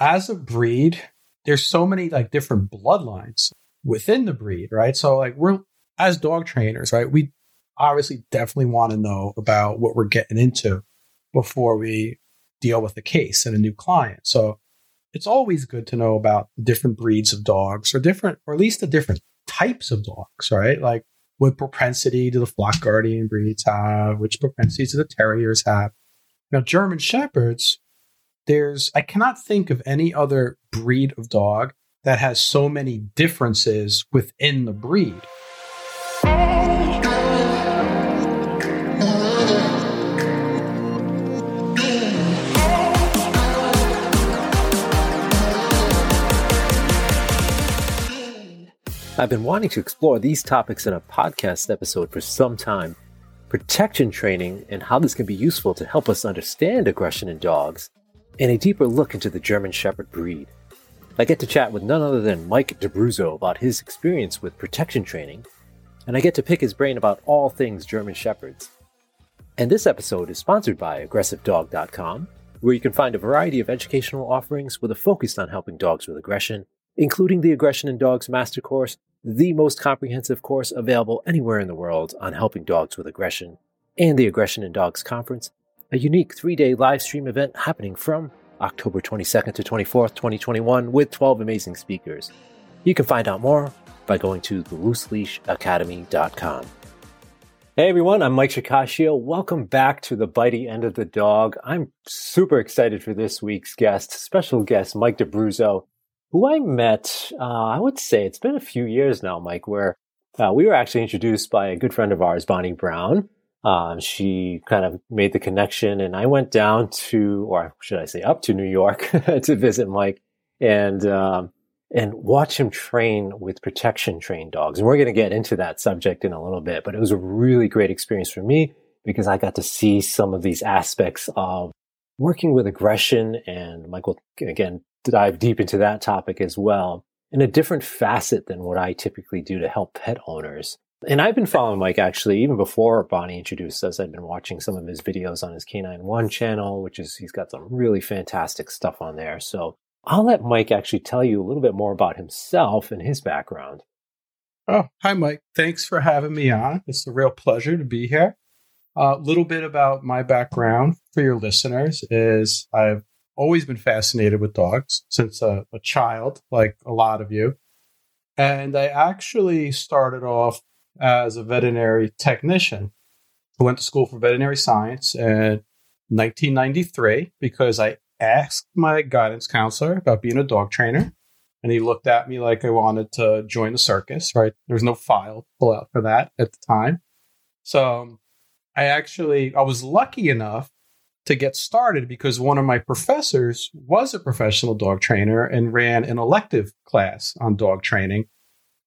as a breed, there's so many like different bloodlines within the breed, right? So like we're as dog trainers, right? We obviously definitely want to know about what we're getting into before we deal with a case and a new client. So it's always good to know about different breeds of dogs or different, or at least the different types of dogs, right? Like what propensity do the flock guardian breeds have? Which propensities do the terriers have? Now, German Shepherds, there's, I cannot think of any other breed of dog that has so many differences within the breed. I've been wanting to explore these topics in a podcast episode for some time. Protection training and how this can be useful to help us understand aggression in dogs, and a deeper look into the German Shepherd breed. I get to chat with none other than Mike D'Abruzzo about his experience with protection training, and I get to pick his brain about all things German Shepherds. And this episode is sponsored by AggressiveDog.com, where you can find a variety of educational offerings with a focus on helping dogs with aggression, including the Aggression in Dogs Master Course the most comprehensive course available anywhere in the world on helping dogs with aggression, and the Aggression in Dogs Conference, a unique three day live stream event happening from October 22nd to 24th, 2021, with 12 amazing speakers. You can find out more by going to thelooseleashacademy.com. Hey everyone, I'm Mike Shikashio. Welcome back to the bitey end of the dog. I'm super excited for this week's guest, special guest Mike D'Abruzzo who I met, uh, I would say it's been a few years now, Mike, where uh, we were actually introduced by a good friend of ours, Bonnie Brown. Um, she kind of made the connection, and I went down to, or should I say, up to New York to visit Mike and um, and watch him train with protection trained dogs. And we're going to get into that subject in a little bit, but it was a really great experience for me because I got to see some of these aspects of working with aggression. And Michael, again, dive deep into that topic as well in a different facet than what I typically do to help pet owners. And I've been following Mike actually even before Bonnie introduced us. I've been watching some of his videos on his Canine One channel, which is he's got some really fantastic stuff on there. So I'll let Mike actually tell you a little bit more about himself and his background. Oh, hi, Mike. Thanks for having me on. It's a real pleasure to be here. A uh, little bit about my background for your listeners is I've always been fascinated with dogs since a, a child, like a lot of you. And I actually started off as a veterinary technician. I went to school for veterinary science in 1993 because I asked my guidance counselor about being a dog trainer. And he looked at me like I wanted to join the circus, right? There was no file pull out for that at the time. So um, I actually, I was lucky enough to get started because one of my professors was a professional dog trainer and ran an elective class on dog training.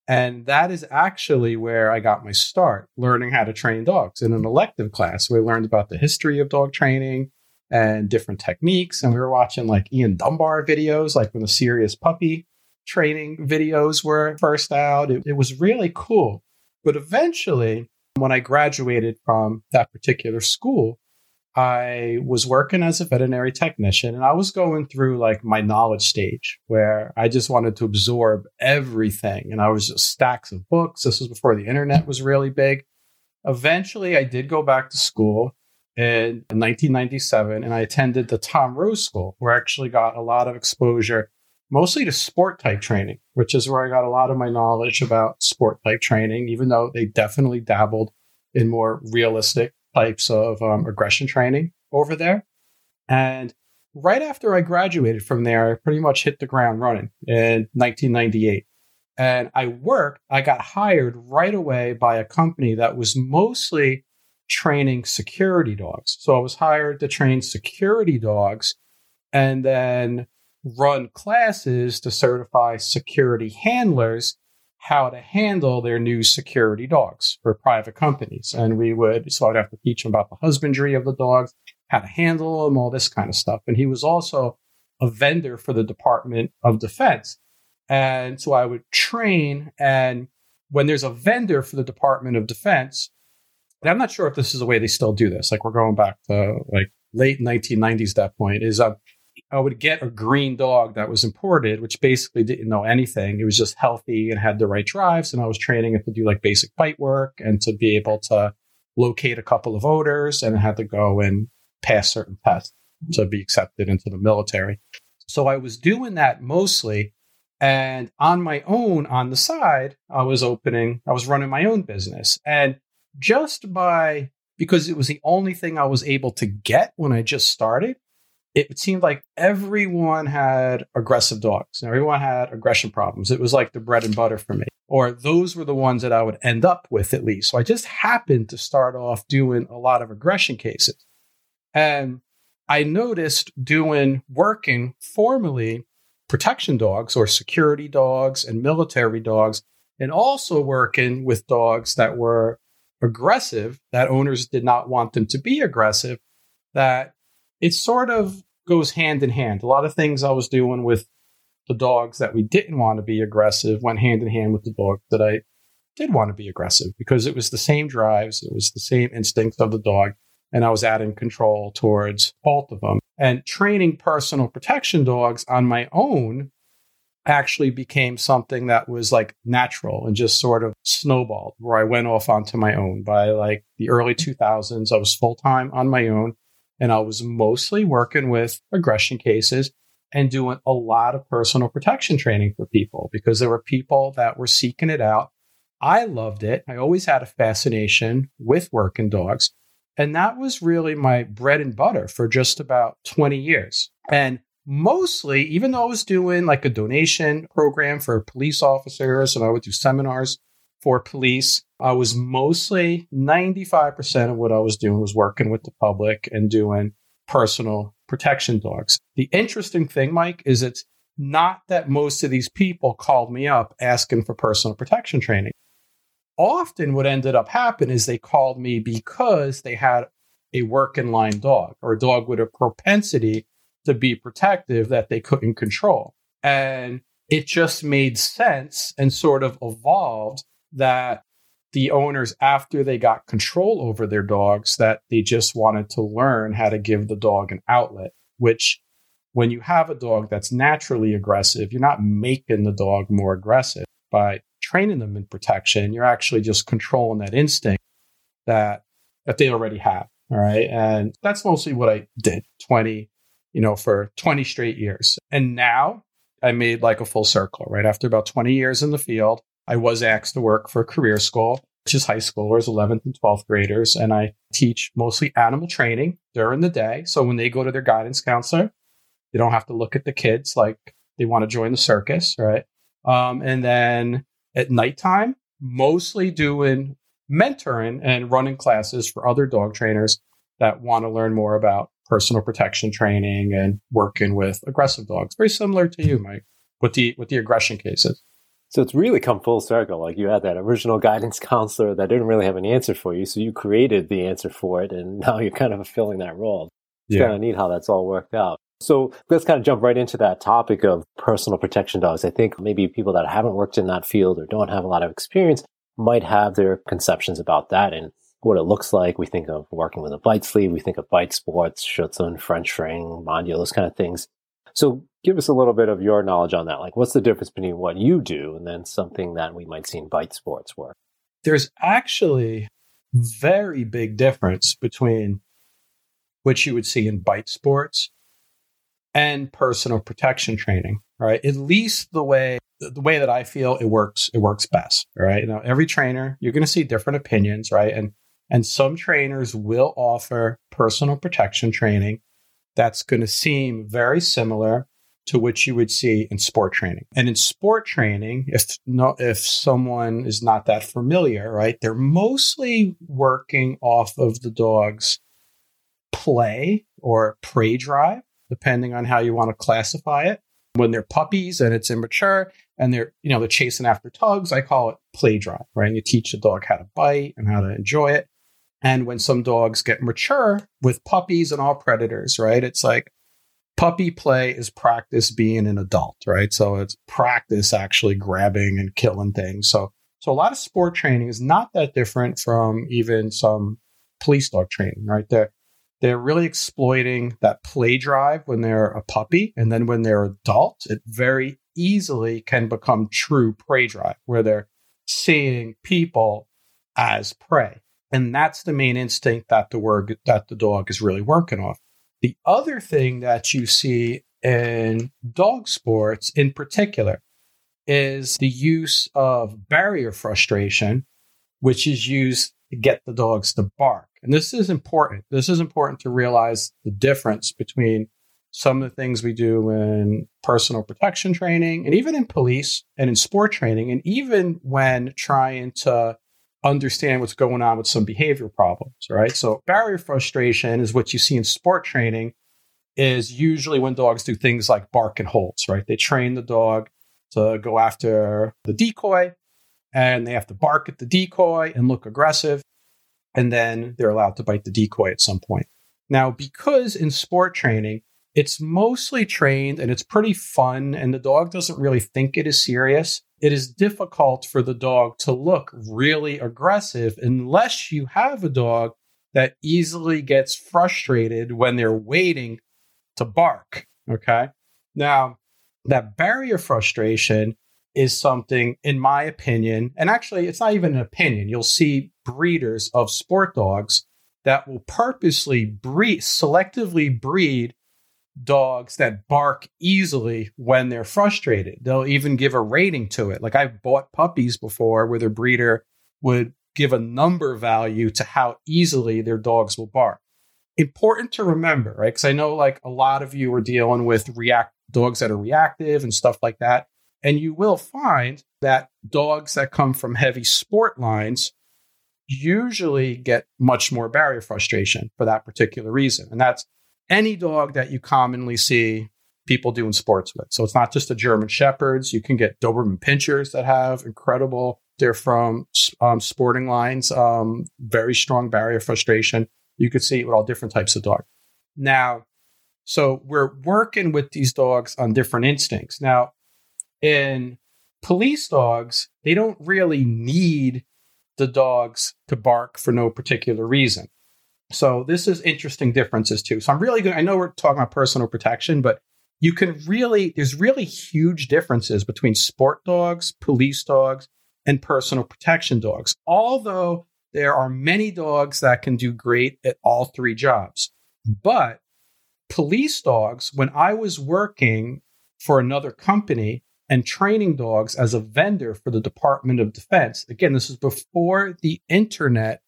And that is actually where I got my start learning how to train dogs in an elective class. We learned about the history of dog training and different techniques. And we were watching like Ian Dunbar videos, like when the SIRIUS puppy training videos were first out. It, it was really cool. But eventually, when I graduated from that particular school, I was working as a veterinary technician and I was going through like my knowledge stage where I just wanted to absorb everything. And I was just stacks of books. This was before the internet was really big. Eventually, I did go back to school in 1997 and I attended the Tom Rose School where I actually got a lot of exposure, mostly to sport type training, which is where I got a lot of my knowledge about sport type training, even though they definitely dabbled in more realistic types of um, aggression training over there. And right after I graduated from there, I pretty much hit the ground running in 1998. And I worked, I got hired right away by a company that was mostly training security dogs. So I was hired to train security dogs and then run classes to certify security handlers how to handle their new security dogs for private companies. And we would, so I'd have to teach him about the husbandry of the dogs, how to handle them, all this kind of stuff. And he was also a vendor for the Department of Defense. And so I would train. And when there's a vendor for the Department of Defense, and I'm not sure if this is the way they still do this, like we're going back to like late 1990s, that point, is uh, I would get a green dog that was imported, which basically didn't know anything. It was just healthy and had the right drives. And I was training it to do like basic bite work and to be able to locate a couple of odors and had to go and pass certain tests to be accepted into the military. So I was doing that mostly. And on my own, on the side, I was opening, I was running my own business. And just by, because it was the only thing I was able to get when I just started, it seemed like everyone had aggressive dogs. and Everyone had aggression problems. It was like the bread and butter for me, or those were the ones that I would end up with at least. So I just happened to start off doing a lot of aggression cases. And I noticed doing working formally protection dogs or security dogs and military dogs, and also working with dogs that were aggressive, that owners did not want them to be aggressive, that it sort of goes hand in hand. A lot of things I was doing with the dogs that we didn't want to be aggressive went hand in hand with the dogs that I did want to be aggressive because it was the same drives, it was the same instincts of the dog, and I was adding control towards both of them. And training personal protection dogs on my own actually became something that was like natural and just sort of snowballed where I went off onto my own by like the early 2000s. I was full time on my own and I was mostly working with aggression cases and doing a lot of personal protection training for people because there were people that were seeking it out. I loved it. I always had a fascination with working dogs. And that was really my bread and butter for just about 20 years. And mostly, even though I was doing like a donation program for police officers and I would do seminars for police, I was mostly 95% of what I was doing was working with the public and doing personal protection dogs. The interesting thing, Mike, is it's not that most of these people called me up asking for personal protection training. Often, what ended up happening is they called me because they had a working line dog or a dog with a propensity to be protective that they couldn't control. And it just made sense and sort of evolved that the owners after they got control over their dogs that they just wanted to learn how to give the dog an outlet which when you have a dog that's naturally aggressive you're not making the dog more aggressive. By training them in protection you're actually just controlling that instinct that that they already have all right? And that's mostly what i did 20 you know for 20 straight years. And now i made like a full circle right? After about 20 years in the field I was asked to work for a career school, which is high schoolers, 11th and 12th graders. And I teach mostly animal training during the day. So when they go to their guidance counselor, they don't have to look at the kids like they want to join the circus, right? Um, and then at nighttime, mostly doing mentoring and running classes for other dog trainers that want to learn more about personal protection training and working with aggressive dogs. Very similar to you, Mike, with the with the aggression cases. So it's really come full circle. Like you had that original guidance counselor that didn't really have an answer for you. So you created the answer for it. And now you're kind of fulfilling that role. It's yeah. kind of neat how that's all worked out. So let's kind of jump right into that topic of personal protection dogs. I think maybe people that haven't worked in that field or don't have a lot of experience might have their conceptions about that and what it looks like. We think of working with a bite sleeve. We think of bite sports, Schutzhund, French ring, Mondial, those kind of things. So give us a little bit of your knowledge on that. Like, what's the difference between what you do and then something that we might see in bite sports work? There's actually very big difference between what you would see in bite sports and personal protection training, right? At least the way the way that I feel it works, it works best, right? Know, every trainer, you're going to see different opinions, right? And and some trainers will offer personal protection training that's going to seem very similar to what you would see in sport training. And in sport training, if no, if someone is not that familiar, right, they're mostly working off of the dog's play or prey drive, depending on how you want to classify it. When they're puppies and it's immature and they're, you know, they're chasing after tugs, I call it play drive, right? And you teach the dog how to bite and how to enjoy it. And when some dogs get mature with puppies and all predators, right? It's like puppy play is practice being an adult, right? So it's practice actually grabbing and killing things. So so a lot of sport training is not that different from even some police dog training, right? They're they're really exploiting that play drive when they're a puppy. And then when they're adult, it very easily can become true prey drive, where they're seeing people as prey. And that's the main instinct that the word that the dog is really working off. The other thing that you see in dog sports in particular is the use of barrier frustration, which is used to get the dogs to bark. And this is important. This is important to realize the difference between some of the things we do in personal protection training and even in police and in sport training, and even when trying to understand what's going on with some behavior problems, right? So barrier frustration is what you see in sport training is usually when dogs do things like bark and holds, right? They train the dog to go after the decoy and they have to bark at the decoy and look aggressive. And then they're allowed to bite the decoy at some point. Now, because in sport training, it's mostly trained and it's pretty fun, and the dog doesn't really think it is serious. It is difficult for the dog to look really aggressive unless you have a dog that easily gets frustrated when they're waiting to bark. Okay. Now, that barrier frustration is something, in my opinion, and actually, it's not even an opinion. You'll see breeders of sport dogs that will purposely breed, selectively breed dogs that bark easily when they're frustrated. They'll even give a rating to it. Like I've bought puppies before where the breeder would give a number value to how easily their dogs will bark. Important to remember, right? Because I know like a lot of you are dealing with react dogs that are reactive and stuff like that. And you will find that dogs that come from heavy sport lines usually get much more barrier frustration for that particular reason. And that's any dog that you commonly see people doing sports with. So it's not just the German Shepherds. You can get Doberman Pinschers that have incredible, they're from um, sporting lines, um, very strong barrier frustration. You could see it with all different types of dogs. Now, so we're working with these dogs on different instincts. Now, in police dogs, they don't really need the dogs to bark for no particular reason. So this is interesting differences too. So I'm really good. I know we're talking about personal protection, but you can really, there's really huge differences between sport dogs, police dogs, and personal protection dogs. Although there are many dogs that can do great at all three jobs. But police dogs, when I was working for another company and training dogs as a vendor for the Department of Defense, again, this is before the internet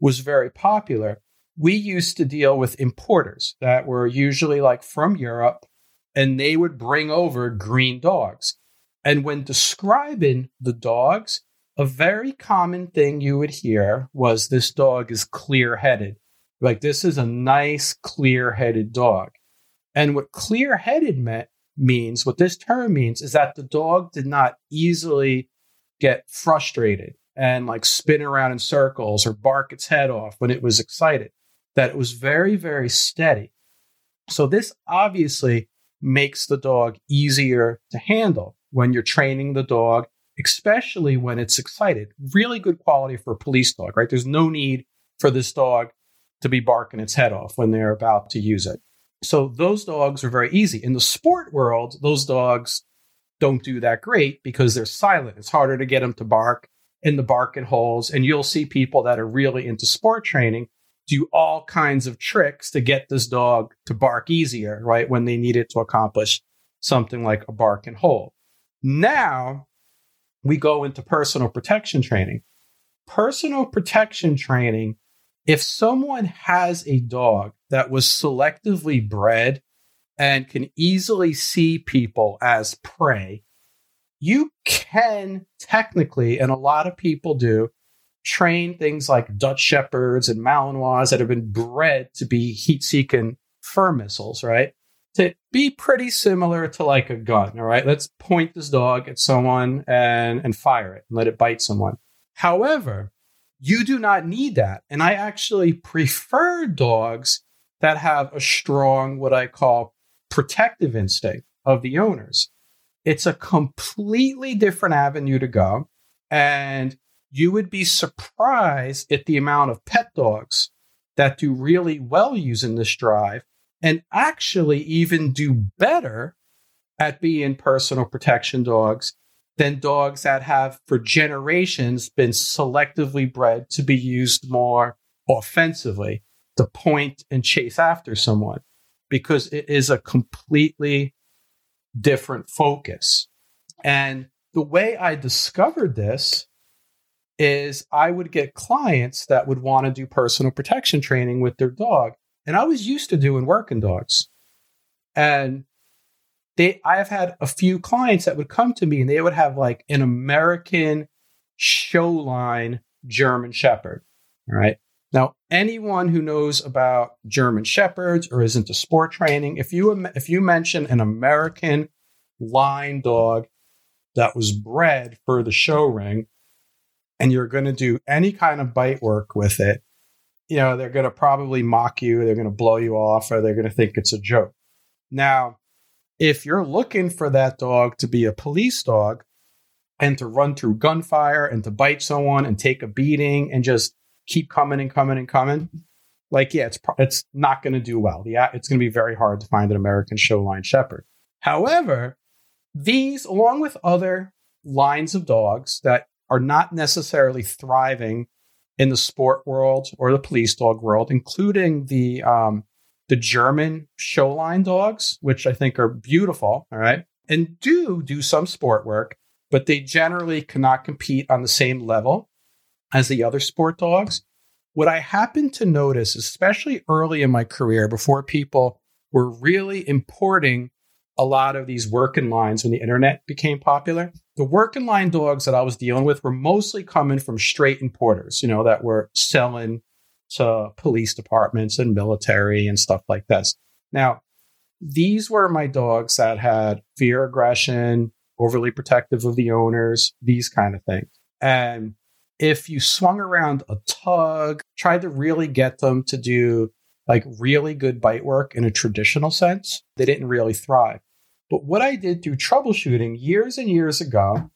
was very popular we used to deal with importers that were usually like from Europe, and they would bring over green dogs. And when describing the dogs, a very common thing you would hear was this dog is clear headed. Like, this is a nice, clear headed dog. And what clear headed meant means, what this term means, is that the dog did not easily get frustrated and like spin around in circles or bark its head off when it was excited that it was very, very steady. So this obviously makes the dog easier to handle when you're training the dog, especially when it's excited. Really good quality for a police dog, right? There's no need for this dog to be barking its head off when they're about to use it. So those dogs are very easy. In the sport world, those dogs don't do that great because they're silent. It's harder to get them to bark in the barking holes. And you'll see people that are really into sport training do all kinds of tricks to get this dog to bark easier, right? When they need it to accomplish something like a bark and hold. Now we go into personal protection training. Personal protection training, if someone has a dog that was selectively bred and can easily see people as prey, you can technically, and a lot of people do, train things like Dutch Shepherds and Malinois that have been bred to be heat seeking fur missiles, right? To be pretty similar to like a gun, all right? Let's point this dog at someone and, and fire it and let it bite someone. However, you do not need that. And I actually prefer dogs that have a strong, what I call protective instinct of the owners. It's a completely different avenue to go. And you would be surprised at the amount of pet dogs that do really well using this drive and actually even do better at being personal protection dogs than dogs that have for generations been selectively bred to be used more offensively to point and chase after someone because it is a completely different focus. And the way I discovered this is I would get clients that would want to do personal protection training with their dog. And I was used to doing working dogs. And they I have had a few clients that would come to me and they would have like an American show line German Shepherd. All right. Now, anyone who knows about German Shepherds or is into sport training, if you if you mention an American line dog that was bred for the show ring, and you're going to do any kind of bite work with it, you know they're going to probably mock you, they're going to blow you off, or they're going to think it's a joke. Now, if you're looking for that dog to be a police dog and to run through gunfire and to bite someone and take a beating and just keep coming and coming and coming, like yeah, it's it's not going to do well. Yeah, it's going to be very hard to find an American show line shepherd. However, these, along with other lines of dogs that are not necessarily thriving in the sport world or the police dog world, including the um, the German show line dogs, which I think are beautiful, all right, and do do some sport work, but they generally cannot compete on the same level as the other sport dogs. What I happened to notice, especially early in my career, before people were really importing a lot of these working lines when the internet became popular, the working line dogs that I was dealing with were mostly coming from straight importers, you know, that were selling to police departments and military and stuff like this. Now, these were my dogs that had fear aggression, overly protective of the owners, these kind of things. And if you swung around a tug, tried to really get them to do like really good bite work in a traditional sense, they didn't really thrive. But what I did through troubleshooting years and years ago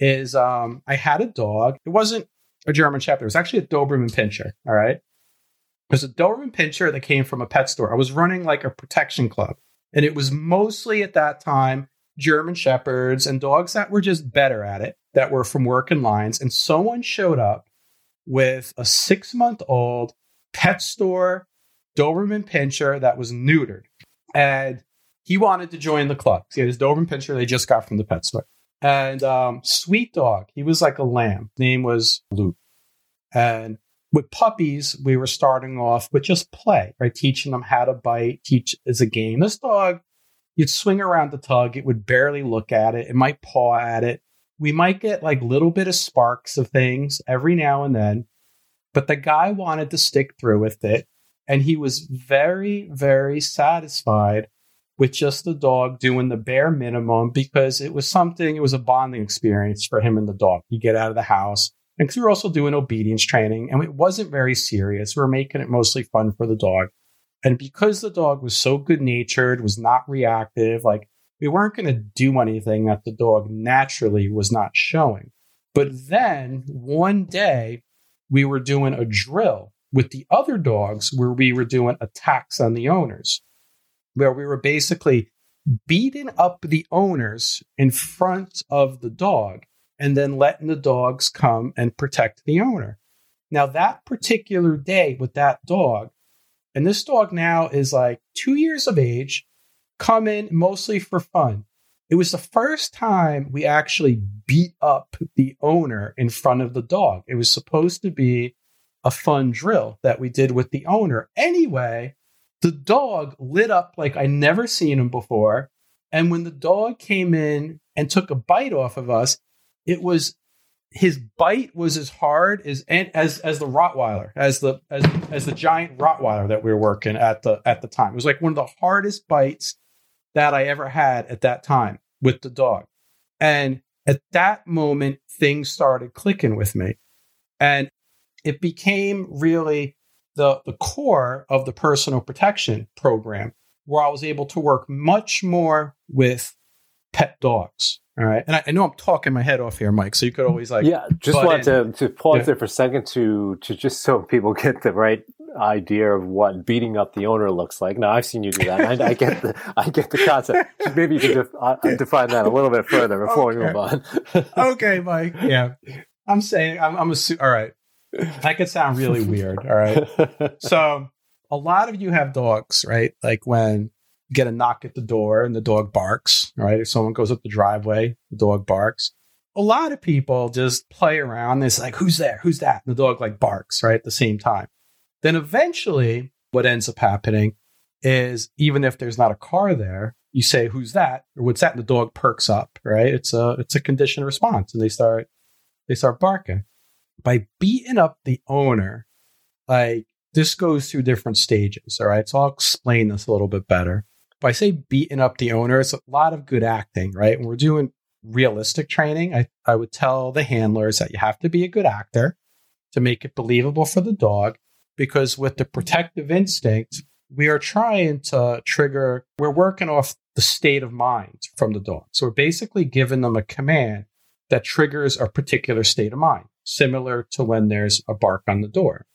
is um, I had a dog. It wasn't a German Shepherd. It was actually a Doberman Pinscher. All right. It was a Doberman Pinscher that came from a pet store. I was running like a protection club, and it was mostly at that time German Shepherds and dogs that were just better at it, that were from working lines. And someone showed up with a six month old pet store Doberman Pinscher that was neutered. And he wanted to join the club. He had his Doberman Pinscher they just got from the pet store. And um, sweet dog, he was like a lamb. Name was Luke. And with puppies, we were starting off with just play, right? Teaching them how to bite, teach as a game. This dog, you'd swing around the tug, it would barely look at it, it might paw at it. We might get like little bit of sparks of things every now and then, but the guy wanted to stick through with it. And he was very, very satisfied with just the dog doing the bare minimum because it was something, it was a bonding experience for him and the dog. You get out of the house, and because we were also doing obedience training and it wasn't very serious. We were making it mostly fun for the dog. And because the dog was so good natured, was not reactive, like we weren't going to do anything that the dog naturally was not showing. But then one day we were doing a drill with the other dogs where we were doing attacks on the owners, where we were basically beating up the owners in front of the dog and then letting the dogs come and protect the owner. Now, that particular day with that dog, and this dog now is like two years of age, come in mostly for fun. It was the first time we actually beat up the owner in front of the dog. It was supposed to be a fun drill that we did with the owner. Anyway, the dog lit up like I never seen him before. And when the dog came in and took a bite off of us, it was his bite was as hard as as as the Rottweiler, as the as as the giant Rottweiler that we were working at the at the time. It was like one of the hardest bites that I ever had at that time with the dog. And at that moment, things started clicking with me. And it became really the, the core of the personal protection program, where I was able to work much more with pet dogs. All right. And I, I, know I'm talking my head off here, Mike. So you could always like Yeah, just want to, to pause yeah. there for a second to to just so people get the right idea of what beating up the owner looks like. Now I've seen you do that. I, I, get the I get the concept. Maybe you can def, uh, define that a little bit further before okay. we move on. okay, Mike. Yeah, I'm saying I'm, I'm assu- all right. That could sound really weird. All right. So a lot of you have dogs, right? Like when you get a knock at the door and the dog barks, right? If someone goes up the driveway, the dog barks a lot of people just play around. It's like, who's there? Who's that? And the dog like barks, right? At the same time. Then eventually, what ends up happening is even if there's not a car there, you say, who's that? Or what's that? And the dog perks up, right? It's a, it's a conditioned response and they start, they start barking. By beating up the owner, like this goes through different stages. All right. So I'll explain this a little bit better. If I say beating up the owner, it's a lot of good acting, right? And we're doing realistic training, I, I would tell the handlers that you have to be a good actor to make it believable for the dog. Because with the protective instinct, we are trying to trigger, we're working off the state of mind from the dog. So we're basically giving them a command that triggers a particular state of mind, similar to when there's a bark on the door.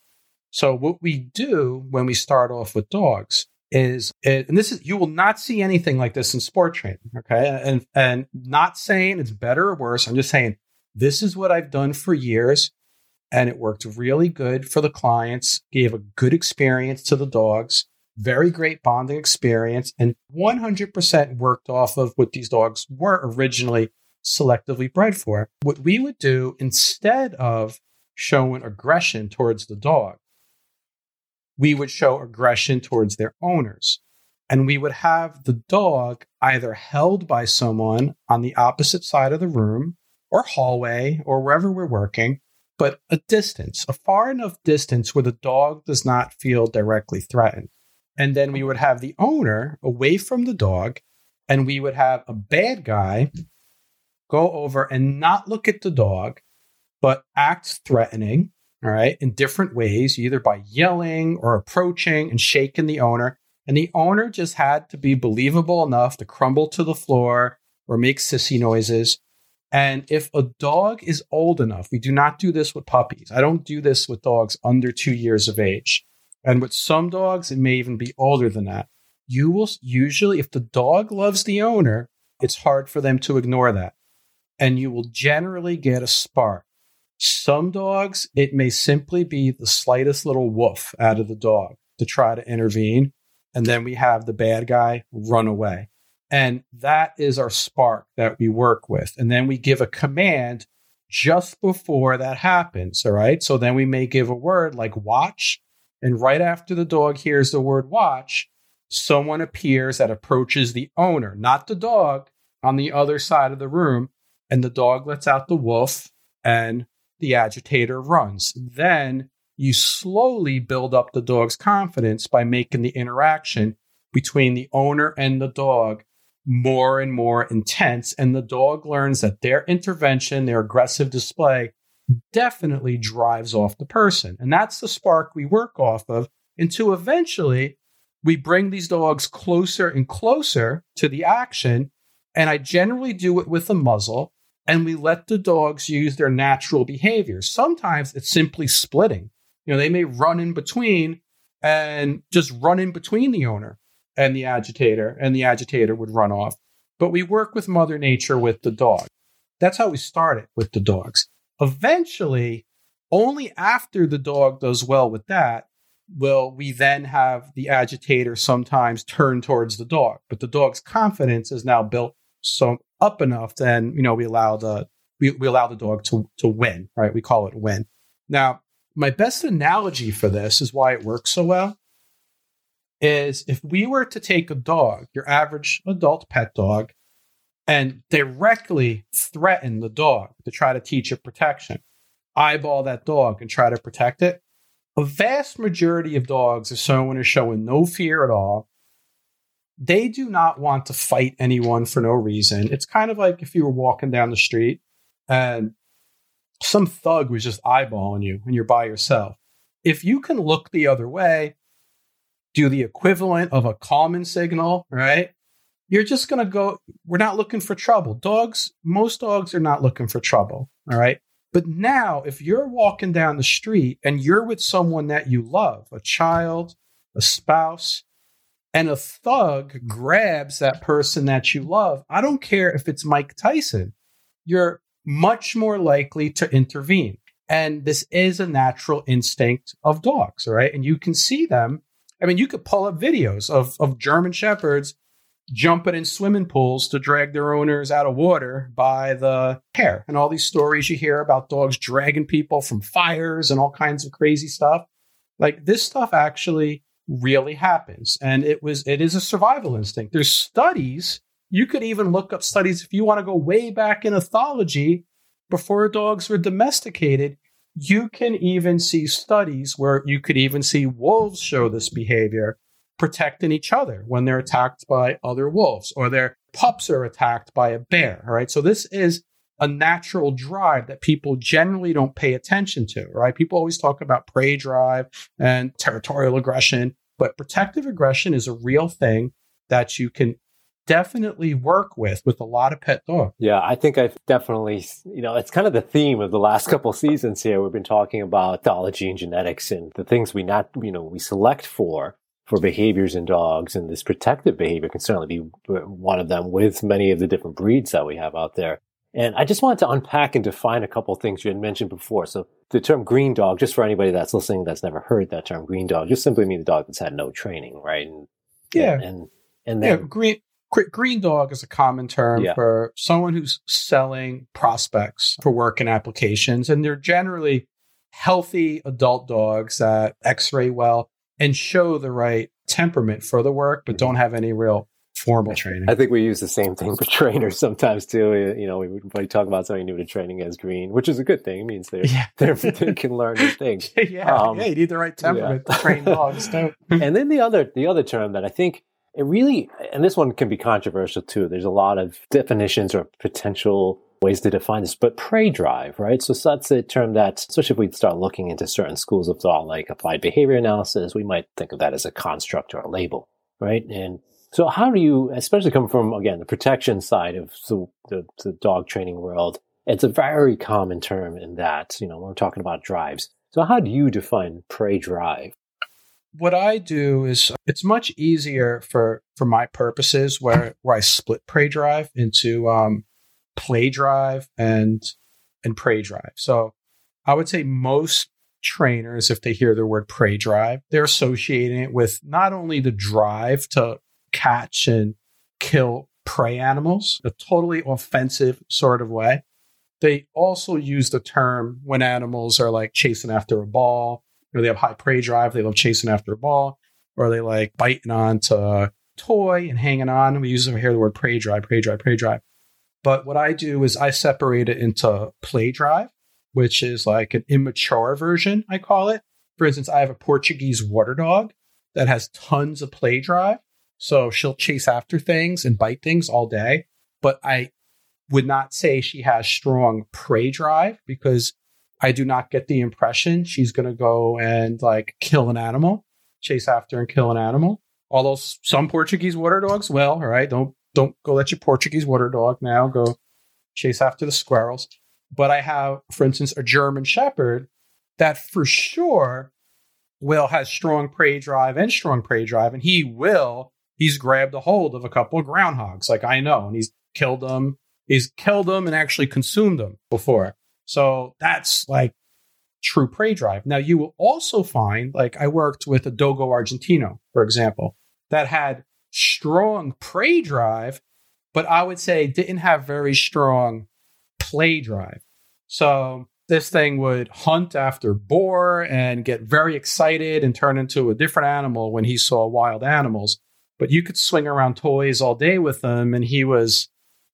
So what we do when we start off with dogs is and this is you will not see anything like this in sport training okay and and not saying it's better or worse i'm just saying this is what i've done for years and it worked really good for the clients gave a good experience to the dogs very great bonding experience and 100% worked off of what these dogs were originally selectively bred for what we would do instead of showing aggression towards the dog we would show aggression towards their owners. And we would have the dog either held by someone on the opposite side of the room or hallway or wherever we're working, but a distance, a far enough distance where the dog does not feel directly threatened. And then we would have the owner away from the dog, and we would have a bad guy go over and not look at the dog, but act threatening all right, in different ways, either by yelling or approaching and shaking the owner. And the owner just had to be believable enough to crumble to the floor or make sissy noises. And if a dog is old enough, we do not do this with puppies. I don't do this with dogs under two years of age. And with some dogs, it may even be older than that. You will usually, if the dog loves the owner, it's hard for them to ignore that. And you will generally get a spark. Some dogs, it may simply be the slightest little woof out of the dog to try to intervene. And then we have the bad guy run away. And that is our spark that we work with. And then we give a command just before that happens. All right. So then we may give a word like watch. And right after the dog hears the word watch, someone appears that approaches the owner, not the dog, on the other side of the room. And the dog lets out the wolf and the agitator runs. Then you slowly build up the dog's confidence by making the interaction between the owner and the dog more and more intense. And the dog learns that their intervention, their aggressive display, definitely drives off the person. And that's the spark we work off of until eventually we bring these dogs closer and closer to the action. And I generally do it with a muzzle and we let the dogs use their natural behavior. Sometimes it's simply splitting. You know, they may run in between and just run in between the owner and the agitator, and the agitator would run off. But we work with Mother Nature with the dog. That's how we started with the dogs. Eventually, only after the dog does well with that, will we then have the agitator sometimes turn towards the dog. But the dog's confidence is now built so up enough, then you know we allow the we, we allow the dog to to win, right? We call it win. Now, my best analogy for this is why it works so well. Is if we were to take a dog, your average adult pet dog, and directly threaten the dog to try to teach it protection, eyeball that dog and try to protect it. A vast majority of dogs, if someone is showing no fear at all, they do not want to fight anyone for no reason. It's kind of like if you were walking down the street and some thug was just eyeballing you and you're by yourself. If you can look the other way, do the equivalent of a common signal, right? You're just going to go, we're not looking for trouble. Dogs, most dogs are not looking for trouble, all right? But now, if you're walking down the street and you're with someone that you love, a child, a spouse, and a thug mm. grabs that person that you love, I don't care if it's Mike Tyson, you're much more likely to intervene. And this is a natural instinct of dogs, right? And you can see them. I mean, you could pull up videos of, of German Shepherds jumping in swimming pools to drag their owners out of water by the hair. And all these stories you hear about dogs dragging people from fires and all kinds of crazy stuff. Like this stuff actually really happens. And it was it is a survival instinct. There's studies. You could even look up studies if you want to go way back in ethology before dogs were domesticated. You can even see studies where you could even see wolves show this behavior protecting each other when they're attacked by other wolves or their pups are attacked by a bear. All right. So this is a natural drive that people generally don't pay attention to, right? People always talk about prey drive and territorial aggression, but protective aggression is a real thing that you can definitely work with with a lot of pet dogs. Yeah, I think I've definitely, you know, it's kind of the theme of the last couple seasons here. We've been talking about ethology and genetics and the things we not, you know, we select for for behaviors in dogs, and this protective behavior can certainly be one of them with many of the different breeds that we have out there. And I just wanted to unpack and define a couple of things you had mentioned before. So the term green dog, just for anybody that's listening that's never heard that term green dog, just simply means a dog that's had no training, right? And, yeah. And, and, and then, yeah, green, green dog is a common term yeah. for someone who's selling prospects for work and applications. And they're generally healthy adult dogs that x-ray well and show the right temperament for the work, but don't have any real formal training. I think we use the same thing for trainers sometimes too. You know, we, we talk about somebody new to training as green, which is a good thing. It means they're, yeah. they're they can learn new things. yeah, um, yeah, you need the right temperament yeah. to train dogs. Don't. and then the other the other term that I think it really, and this one can be controversial too. There's a lot of definitions or potential ways to define this, but prey drive, right? So, so that's a term that, especially if we start looking into certain schools of thought like applied behavior analysis, we might think of that as a construct or a label, right? And so how do you, especially come from, again, the protection side of the, the, the dog training world, it's a very common term in that, you know, we're talking about drives. So how do you define prey drive? What I do is it's much easier for for my purposes where where I split prey drive into um, play drive and and prey drive. So I would say most trainers, if they hear the word prey drive, they're associating it with not only the drive to catch and kill prey animals, a totally offensive sort of way. They also use the term when animals are like chasing after a ball, or they have high prey drive, they love chasing after a ball, or they like biting onto a toy and hanging on. We use over here the word prey drive, prey drive, prey drive. But what I do is I separate it into play drive, which is like an immature version, I call it. For instance, I have a Portuguese water dog that has tons of play drive. So she'll chase after things and bite things all day. But I would not say she has strong prey drive because I do not get the impression she's going to go and like kill an animal, chase after and kill an animal. Although some Portuguese water dogs will, all right, don't don't go let your Portuguese water dog now go chase after the squirrels. But I have, for instance, a German Shepherd that for sure will has strong prey drive and strong prey drive, and he will. He's grabbed a hold of a couple of groundhogs, like I know, and he's killed them. He's killed them and actually consumed them before. So that's like true prey drive. Now you will also find, like I worked with a Dogo Argentino, for example, that had strong prey drive, but I would say didn't have very strong play drive. So this thing would hunt after boar and get very excited and turn into a different animal when he saw wild animals. But you could swing around toys all day with him, and he was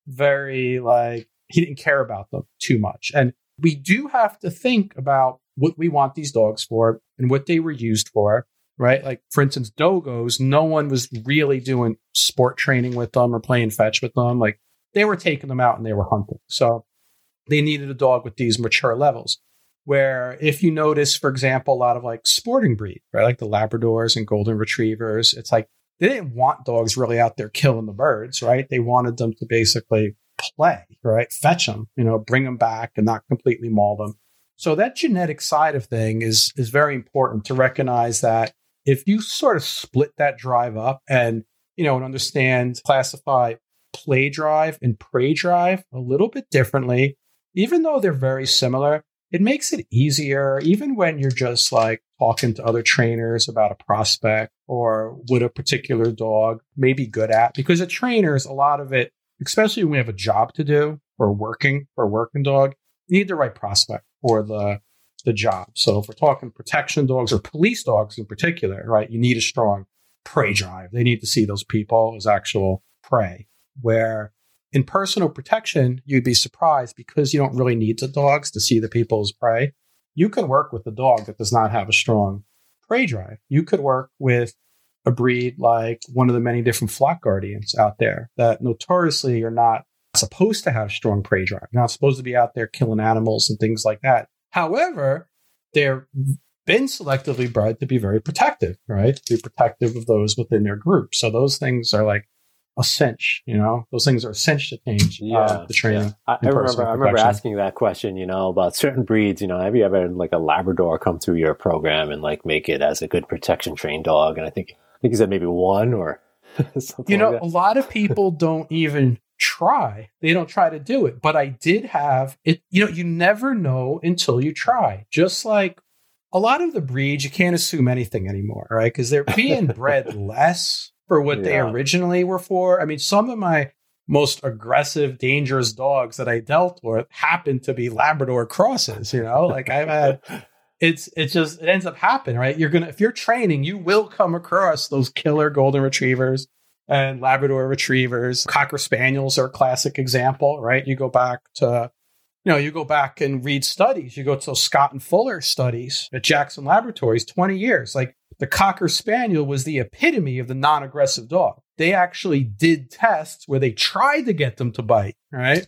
very like, he didn't care about them too much. And we do have to think about what we want these dogs for and what they were used for right? Like, for instance, dogos, no one was really doing sport training with them or playing fetch with them. Like, they were taking them out and they were hunting. So they needed a dog with these mature levels. Where if you notice, for example, a lot of like sporting breed, right? Like the Labradors and Golden Retrievers, it's like they didn't want dogs really out there killing the birds, right? They wanted them to basically play, right? Fetch them, you know, bring them back and not completely maul them. So that genetic side of thing is is very important to recognize that if you sort of split that drive up and you know and understand classify play drive and prey drive a little bit differently, even though they're very similar, it makes it easier, even when you're just like talking to other trainers about a prospect or what a particular dog may be good at. Because at trainers, a lot of it, especially when we have a job to do or working for working dog, you need the right prospect for the the job. So if we're talking protection dogs or police dogs in particular, right, you need a strong prey drive. They need to see those people as actual prey. Where in personal protection, you'd be surprised because you don't really need the dogs to see the people as prey. You can work with a dog that does not have a strong prey drive. You could work with a breed like one of the many different flock guardians out there that notoriously are not supposed to have strong prey drive, not supposed to be out there killing animals and things like that. However, they're been selectively bred to be very protective, right? To be protective of those within their group. So those things are like a cinch. You know, those things are a cinch to change. Uh, yeah, uh, the training. Yeah. I, I remember. I remember asking that question. You know, about certain breeds. You know, have you ever had like a Labrador come through your program and like make it as a good protection trained dog? And I think I think you said maybe one or. Something. You know, like a lot of people don't even try. They don't try to do it. But I did have it. You know, you never know until you try. Just like a lot of the breeds, you can't assume anything anymore, right? Because they're being bred less for what yeah. they originally were for. I mean, some of my most aggressive, dangerous dogs that I dealt with happened to be Labrador crosses. You know, like I've had. It's it's just it ends up happening, right? You're gonna if you're training, you will come across those killer golden retrievers and Labrador retrievers. Cocker spaniels are a classic example, right? You go back to you know, you go back and read studies. You go to Scott and Fuller studies at Jackson Laboratories, 20 years. Like the Cocker Spaniel was the epitome of the non aggressive dog. They actually did tests where they tried to get them to bite, right?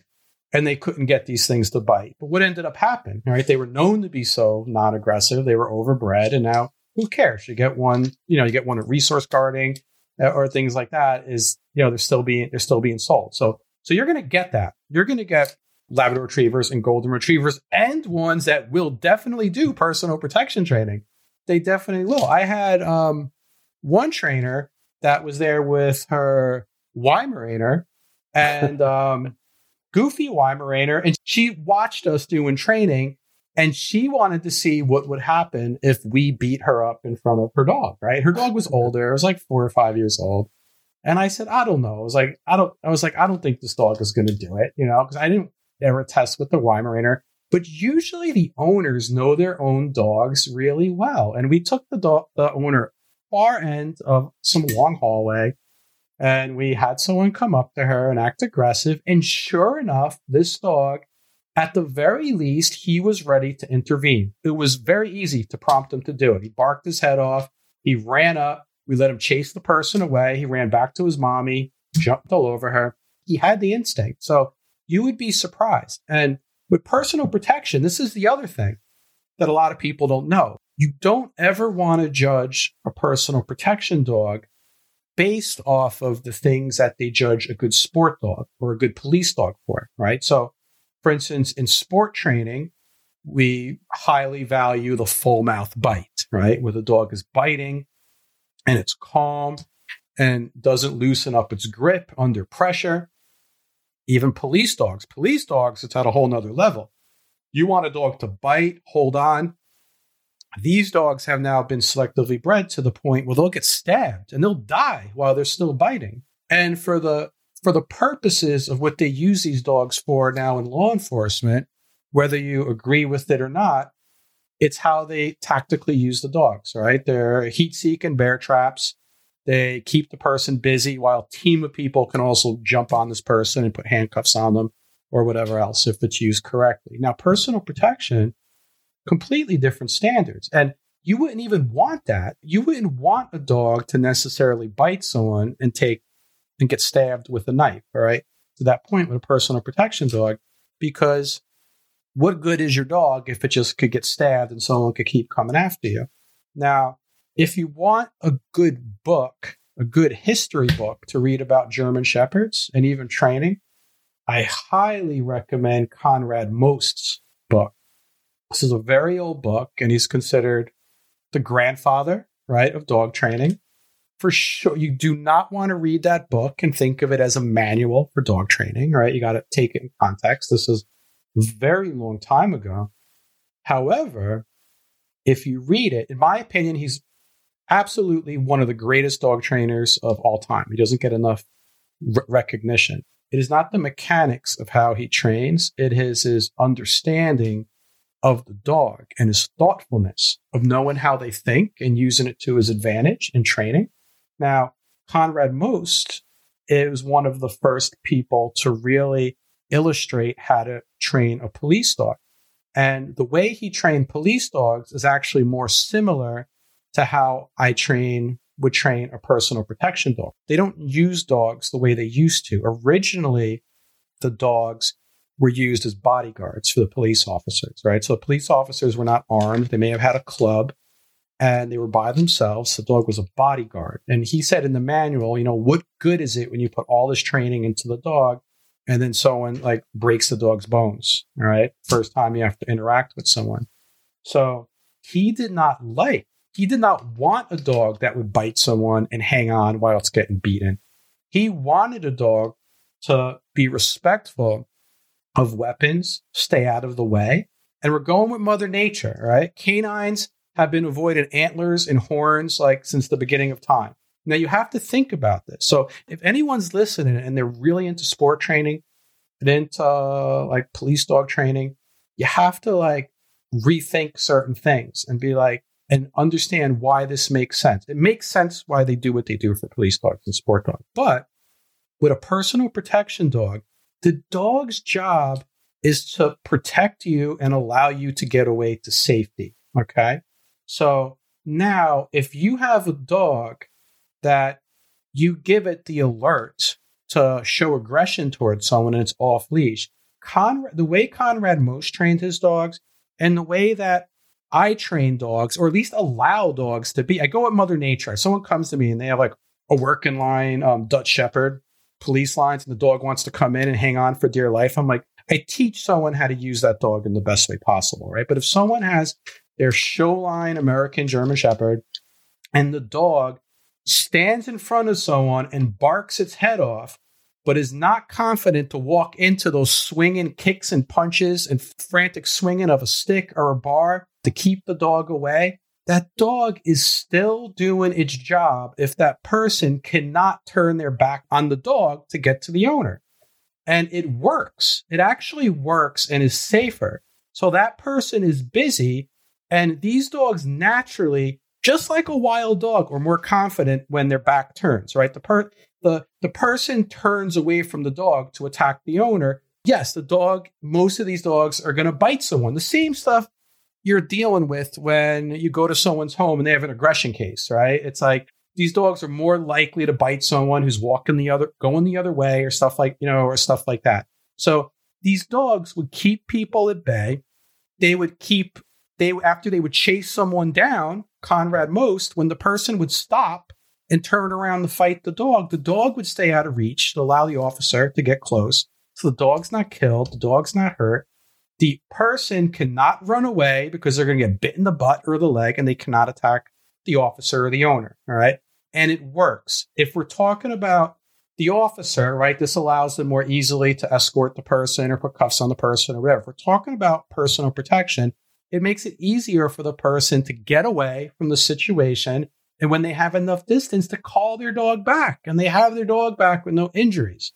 And they couldn't get these things to bite. But what ended up happening, right? They were known to be so non aggressive. They were overbred. And now who cares? You get one, you know, you get one at resource guarding uh, or things like that is, you know, they're still being, they're still being sold. So, so you're going to get that. You're going to get Labrador retrievers and golden retrievers and ones that will definitely do personal protection training they definitely will. I had um, one trainer that was there with her Weimaraner and um, Goofy Weimaraner, and she watched us doing training, and she wanted to see what would happen if we beat her up in front of her dog. Right, her dog was older; it was like four or five years old. And I said, I don't know. I was like, I don't. I was like, I don't think this dog is going to do it, you know, because I didn't ever test with the Weimaraner. But usually the owners know their own dogs really well. And we took the, do- the owner far end of some long hallway and we had someone come up to her and act aggressive. And sure enough, this dog, at the very least, he was ready to intervene. It was very easy to prompt him to do it. He barked his head off. He ran up. We let him chase the person away. He ran back to his mommy, jumped all over her. He had the instinct. So you would be surprised. And with personal protection, this is the other thing that a lot of people don't know. You don't ever want to judge a personal protection dog based off of the things that they judge a good sport dog or a good police dog for, right? So, for instance, in sport training, we highly value the full mouth bite, right? Where the dog is biting and it's calm and doesn't loosen up its grip under pressure even police dogs. Police dogs, it's at a whole nother level. You want a dog to bite, hold on. These dogs have now been selectively bred to the point where they'll get stabbed and they'll die while they're still biting. And for the for the purposes of what they use these dogs for now in law enforcement, whether you agree with it or not, it's how they tactically use the dogs, right? They're heat seek and bear traps. They keep the person busy while a team of people can also jump on this person and put handcuffs on them or whatever else if it's used correctly. Now, personal protection, completely different standards. And you wouldn't even want that. You wouldn't want a dog to necessarily bite someone and take and get stabbed with a knife, all right? To that point with a personal protection dog, because what good is your dog if it just could get stabbed and someone could keep coming after you? Now, if you want a good book, a good history book to read about German Shepherds and even training, I highly recommend Konrad Most's book. This is a very old book, and he's considered the grandfather, right, of dog training. For sure, you do not want to read that book and think of it as a manual for dog training, right? You got to take it in context. This is very long time ago. However, if you read it, in my opinion, he's absolutely one of the greatest dog trainers of all time. He doesn't get enough recognition. It is not the mechanics of how he trains, it is his understanding of the dog and his thoughtfulness of knowing how they think and using it to his advantage in training. Now, Konrad Most is one of the first people to really illustrate how to train a police dog. And the way he trained police dogs is actually more similar to how I train would train a personal protection dog. They don't use dogs the way they used to. Originally, the dogs were used as bodyguards for the police officers, right? So the police officers were not armed. They may have had a club and they were by themselves. The dog was a bodyguard. And he said in the manual, you know, what good is it when you put all this training into the dog and then someone like breaks the dog's bones, all right? First time you have to interact with someone. So he did not like he did not want a dog that would bite someone and hang on while it's getting beaten. He wanted a dog to be respectful of weapons, stay out of the way. And we're going with Mother Nature, right? Canines have been avoided antlers and horns like since the beginning of time. Now you have to think about this. So if anyone's listening and they're really into sport training and into uh, like police dog training, you have to like rethink certain things and be like, and understand why this makes sense. It makes sense why they do what they do for police dogs and sport dogs. But with a personal protection dog, the dog's job is to protect you and allow you to get away to safety. Okay. So now, if you have a dog that you give it the alert to show aggression towards someone and it's off leash, Konrad, the way Konrad Most trained his dogs and the way that I train dogs, or at least allow dogs to be. I go at Mother Nature. If Someone comes to me and they have like a working line um, Dutch Shepherd police lines, and the dog wants to come in and hang on for dear life. I'm like, I teach someone how to use that dog in the best way possible, right? But if someone has their show line American German Shepherd and the dog stands in front of someone and barks its head off, but is not confident to walk into those swinging kicks and punches and frantic swinging of a stick or a bar, to keep the dog away, that dog is still doing its job if that person cannot turn their back on the dog to get to the owner. And it works. It actually works and is safer. So that person is busy, and these dogs naturally, just like a wild dog, are more confident when their back turns, right? The, per- the, the person turns away from the dog to attack the owner. Yes, the dog, most of these dogs are going to bite someone. The same stuff you're dealing with when you go to someone's home and they have an aggression case, right? It's like these dogs are more likely to bite someone who's walking the other, going the other way, or stuff like, you know, or stuff like that. So these dogs would keep people at bay. They would keep, they, after they would chase someone down, Konrad Most, when the person would stop and turn around to fight the dog, the dog would stay out of reach to allow the officer to get close. So the dog's not killed, the dog's not hurt the person cannot run away because they're going to get bit in the butt or the leg and they cannot attack the officer or the owner. All right. And it works. If we're talking about the officer, right, this allows them more easily to escort the person or put cuffs on the person or whatever. If we're talking about personal protection, it makes it easier for the person to get away from the situation. And when they have enough distance to call their dog back and they have their dog back with no injuries,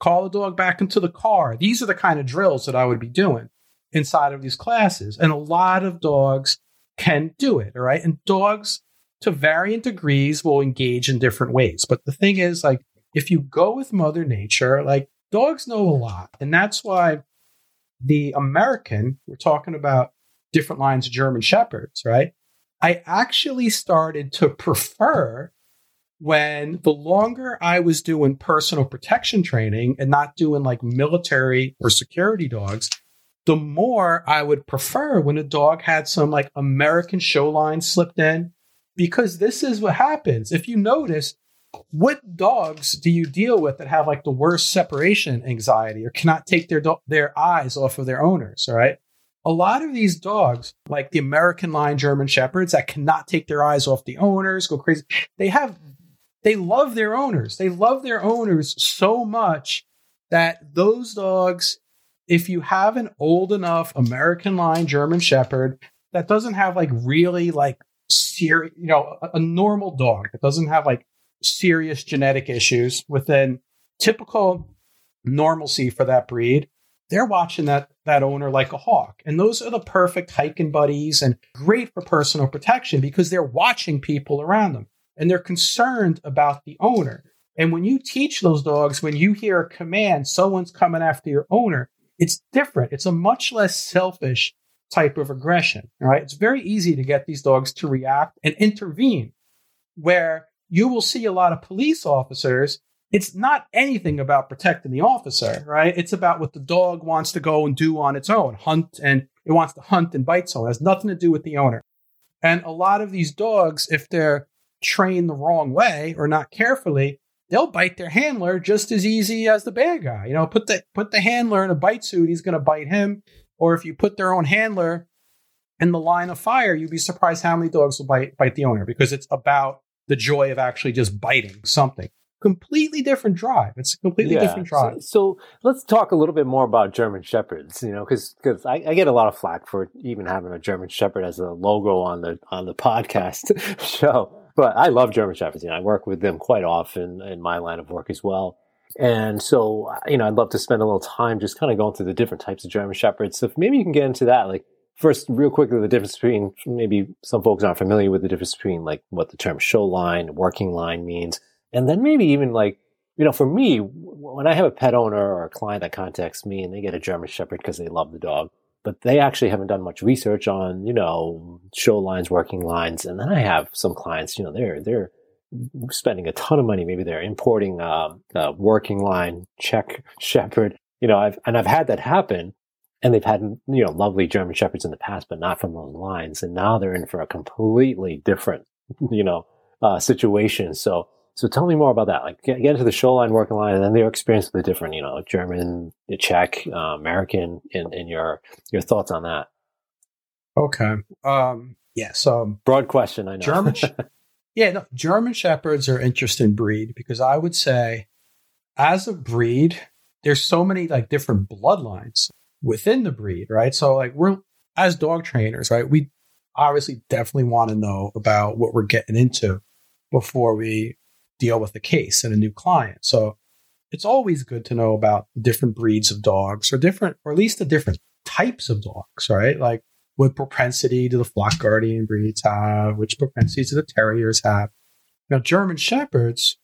call the dog back into the car. These are the kind of drills that I would be doing inside of these classes. And a lot of dogs can do it. All right. And dogs to varying degrees will engage in different ways. But the thing is, like, if you go with Mother Nature, like, dogs know a lot. And that's why the American, we're talking about different lines of German Shepherds, right? I actually started to prefer when the longer I was doing personal protection training and not doing like military or security dogs, the more I would prefer when a dog had some like American show line slipped in, because this is what happens. If you notice, what dogs do you deal with that have like the worst separation anxiety or cannot take their do- their eyes off of their owners? All right. A lot of these dogs, like the American line German Shepherds, that cannot take their eyes off the owners, go crazy. They have, they love their owners. They love their owners so much that those dogs, if you have an old enough American line German Shepherd that doesn't have like really like serious, you know, a, a normal dog that doesn't have like serious genetic issues within typical normalcy for that breed, they're watching that that owner like a hawk. And those are the perfect hiking buddies and great for personal protection because they're watching people around them and they're concerned about the owner. And when you teach those dogs, when you hear a command, someone's coming after your owner, it's different. It's a much less selfish type of aggression. Right? It's very easy to get these dogs to react and intervene where you will see a lot of police officers. It's not anything about protecting the officer, right? It's about what the dog wants to go and do on its own, hunt and it wants to hunt and bite someone. It has nothing to do with the owner. And a lot of these dogs, if they're trained the wrong way or not carefully, they'll bite their handler just as easy as the bad guy. You know, put the put the handler in a bite suit, he's going to bite him. Or if you put their own handler in the line of fire, you'd be surprised how many dogs will bite bite the owner because it's about the joy of actually just biting something. Completely different drive. It's a completely yeah. different drive. So, so, let's talk a little bit more about German Shepherds. You know, because because I, I, get a lot of flack for even having a German Shepherd as a logo on the on the podcast show. But I love German Shepherds. You know, I work with them quite often in my line of work as well. And so, you know, I'd love to spend a little time just kind of going through the different types of German Shepherds. So maybe you can get into that. Like, first, real quickly, the difference between maybe some folks aren't familiar with the difference between like what the term show line, working line means. And then maybe even like, you know, for me, when I have a pet owner or a client that contacts me and they get a German Shepherd because they love the dog, but they actually haven't done much research on, you know, show lines, working lines. And then I have some clients, you know, they're, they're, spending a ton of money. Maybe they're importing um, a working line Czech Shepherd. You know, I've, and I've had that happen and they've had you know lovely German shepherds in the past, but not from those lines. And now they're in for a completely different you know uh, situation. So so tell me more about that. Like get, get into the show line, working line, and then your experience with the different you know German, Czech, uh, American, and, and your your thoughts on that. Okay. Um, yes. Um, Broad question. I know. German. yeah. No, German shepherds are interesting breed because I would say, as a breed, there's so many like different bloodlines within the breed, right? So like we're as dog trainers, right? We obviously definitely want to know about what we're getting into before we deal with a case and a new client. So it's always good to know about different breeds of dogs or different, or at least the different types of dogs, right? Like what propensity do the flock guardian breeds have? Which propensities do the terriers have? Now, German Shepherds,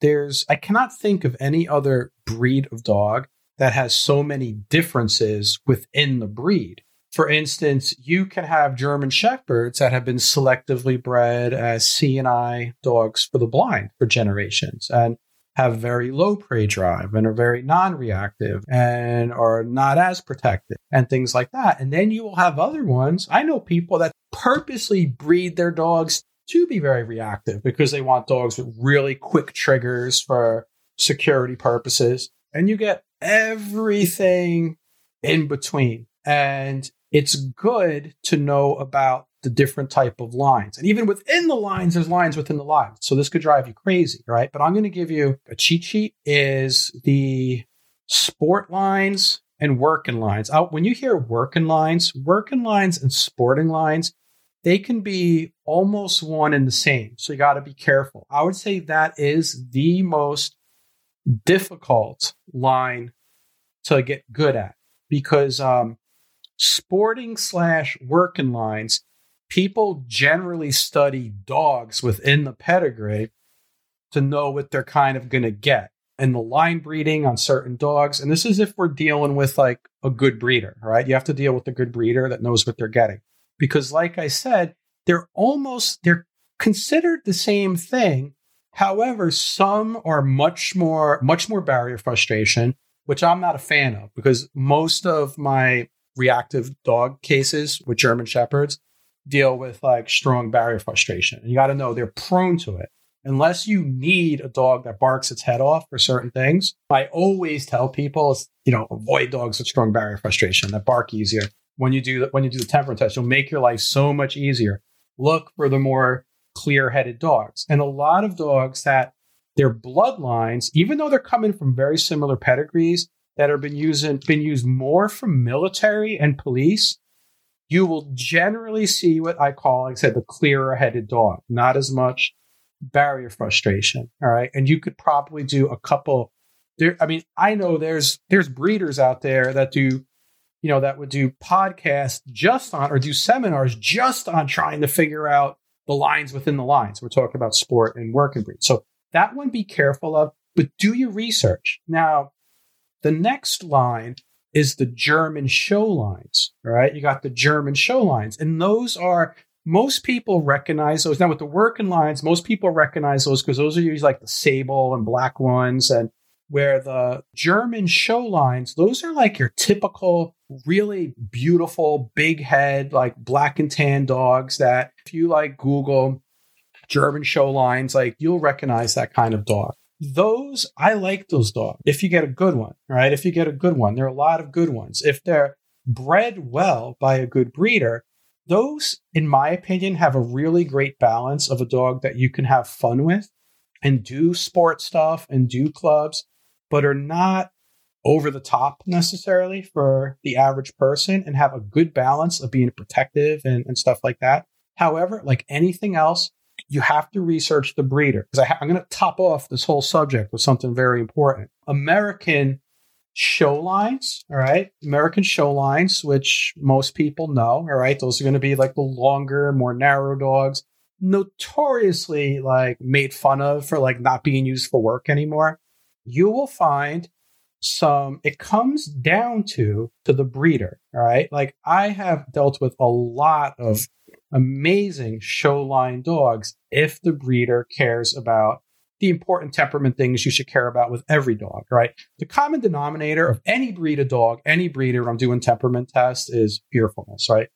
there's, I cannot think of any other breed of dog that has so many differences within the breed. For instance, you can have German Shepherds that have been selectively bred as Seeing Eye dogs for the blind for generations and have very low prey drive and are very non reactive and are not as protected and things like that. And then you will have other ones. I know people that purposely breed their dogs to be very reactive because they want dogs with really quick triggers for security purposes. And you get everything in between. And it's good to know about the different type of lines. And even within the lines, there's lines within the lines. So this could drive you crazy, right? But I'm going to give you a cheat sheet is the sport lines and working lines. when you hear working lines, working lines and sporting lines, they can be almost one and the same. So you got to be careful. I would say that is the most difficult line to get good at because um, sporting slash working lines, people generally study dogs within the pedigree to know what they're kind of going to get. And the line breeding on certain dogs, and this is if we're dealing with like a good breeder, right? You have to deal with a good breeder that knows what they're getting. Because, like I said, they're almost, they're considered the same thing, However, some are much more, much more barrier frustration, which I'm not a fan of because most of my reactive dog cases with German Shepherds deal with like strong barrier frustration. And you got to know they're prone to it. unless you need a dog that barks its head off for certain things, I always tell people, you know, avoid dogs with strong barrier frustration that bark easier. When you do the, when you do the temperament test, you'll make your life so much easier. Look for the more clear-headed dogs, and a lot of dogs that their bloodlines, even though they're coming from very similar pedigrees, that have been using been used more from military and police, you will generally see what I call, like I said, the clearer headed dog, not as much barrier frustration. All right. And you could probably do a couple there. I mean, I know there's there's breeders out there that do, you know, that would do podcasts just on or do seminars just on trying to figure out the lines within the lines. We're talking about sport and work and breed. So that one be careful of, but do your research. Now, the next line is the German show lines. Right. You got the German show lines, and those are most people recognize those. Now, with the working lines, most people recognize those because those are usually like the sable and black ones. And where the German show lines, those are like your typical, really beautiful, big head, like black and tan dogs that if you like Google German show lines, like you'll recognize that kind of dog. Those, I like those dogs if you get a good one, right? If you get a good one, there are a lot of good ones. If they're bred well by a good breeder, those, in my opinion, have a really great balance of a dog that you can have fun with and do sport stuff and do clubs, but are not over the top necessarily for the average person and have a good balance of being protective and, and stuff like that. However, like anything else, you have to research the breeder because ha- I'm going to top off this whole subject with something very important. American show lines, all right? American show lines, which most people know, all right? Those are going to be like the longer, more narrow dogs, notoriously like made fun of for like not being used for work anymore. You will find some it comes down to to the breeder, all right? Like I have dealt with a lot of amazing show line dogs if the breeder cares about the important temperament things you should care about with every dog, right? The common denominator of any breed of dog, any breeder, I'm doing temperament tests, is fearfulness, right?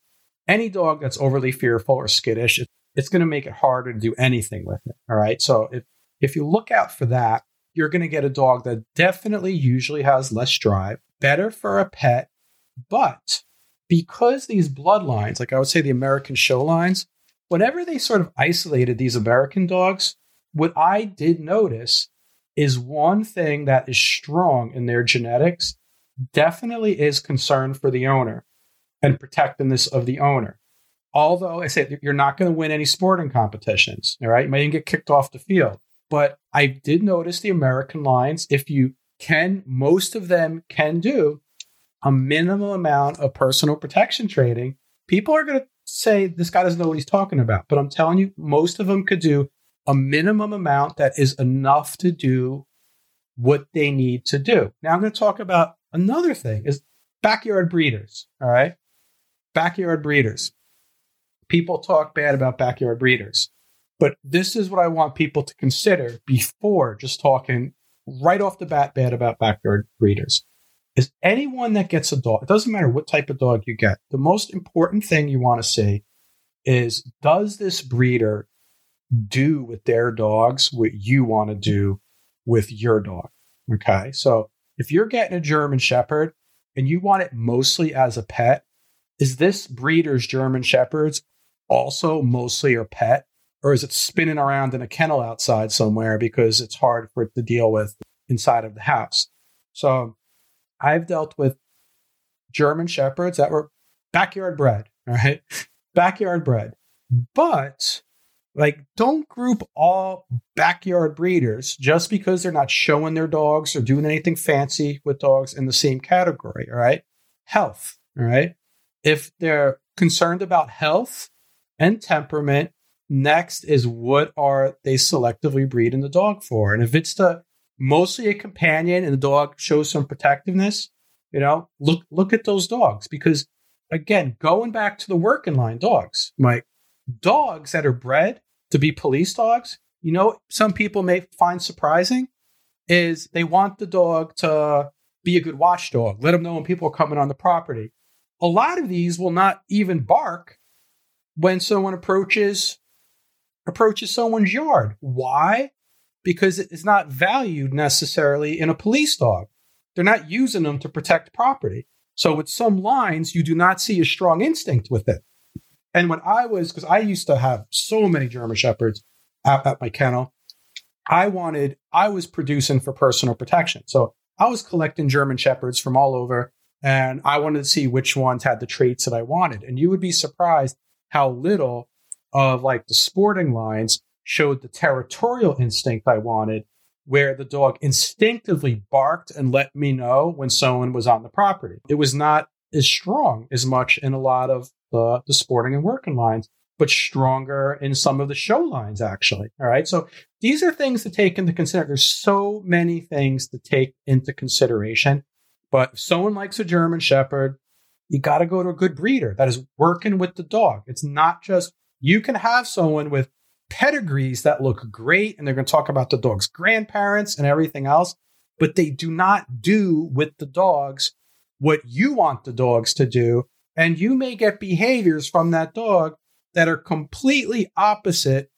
Any dog that's overly fearful or skittish, it, it's going to make it harder to do anything with it, all right? So if, if you look out for that, you're going to get a dog that definitely usually has less drive, better for a pet, but because these bloodlines, like I would say the American show lines, whenever they sort of isolated these American dogs, what I did notice is one thing that is strong in their genetics definitely is concern for the owner and protectiveness of the owner. Although I say you're not going to win any sporting competitions, all right? You might even get kicked off the field. But I did notice the American lines, if you can, most of them can do a minimum amount of personal protection training. People are going to say this guy doesn't know what he's talking about. But I'm telling you, most of them could do a minimum amount that is enough to do what they need to do. Now I'm going to talk about another thing is backyard breeders, all right? Backyard breeders. People talk bad about backyard breeders. But this is what I want people to consider before just talking right off the bat bad about backyard breeders. Is anyone that gets a dog, it doesn't matter what type of dog you get, the most important thing you want to see is does this breeder do with their dogs what you want to do with your dog. Okay. So if you're getting a German Shepherd and you want it mostly as a pet, is this breeder's German Shepherds also mostly your pet? Or is it spinning around in a kennel outside somewhere because it's hard for it to deal with inside of the house? So I've dealt with German Shepherds that were backyard bred, all right? Backyard bred. But like, don't group all backyard breeders just because they're not showing their dogs or doing anything fancy with dogs in the same category. All right. Health. All right. If they're concerned about health and temperament, next is what are they selectively breeding the dog for? And if it's the mostly a companion and the dog shows some protectiveness, you know, look look at those dogs because again, going back to the working line dogs, Mike, dogs that are bred to be police dogs, you know, some people may find surprising is they want the dog to be a good watchdog, let them know when people are coming on the property. A lot of these will not even bark when someone approaches approaches someone's yard. Why? Because it's not valued necessarily in a police dog. They're not using them to protect property. So with some lines, you do not see a strong instinct with it. And when I was, because I used to have so many German Shepherds at, at my kennel, I wanted, I was producing for personal protection. So I was collecting German Shepherds from all over and I wanted to see which ones had the traits that I wanted. And you would be surprised how little of like the sporting lines showed the territorial instinct I wanted, where the dog instinctively barked and let me know when someone was on the property. It was not as strong as much in a lot of the, the sporting and working lines, but stronger in some of the show lines, actually. All right. So these are things to take into consideration. There's so many things to take into consideration. But if someone likes a German Shepherd, you got to go to a good breeder that is working with the dog. It's not just, you can have someone with pedigrees that look great and they're going to talk about the dog's grandparents and everything else, but they do not do with the dogs what you want the dogs to do. And you may get behaviors from that dog that are completely opposite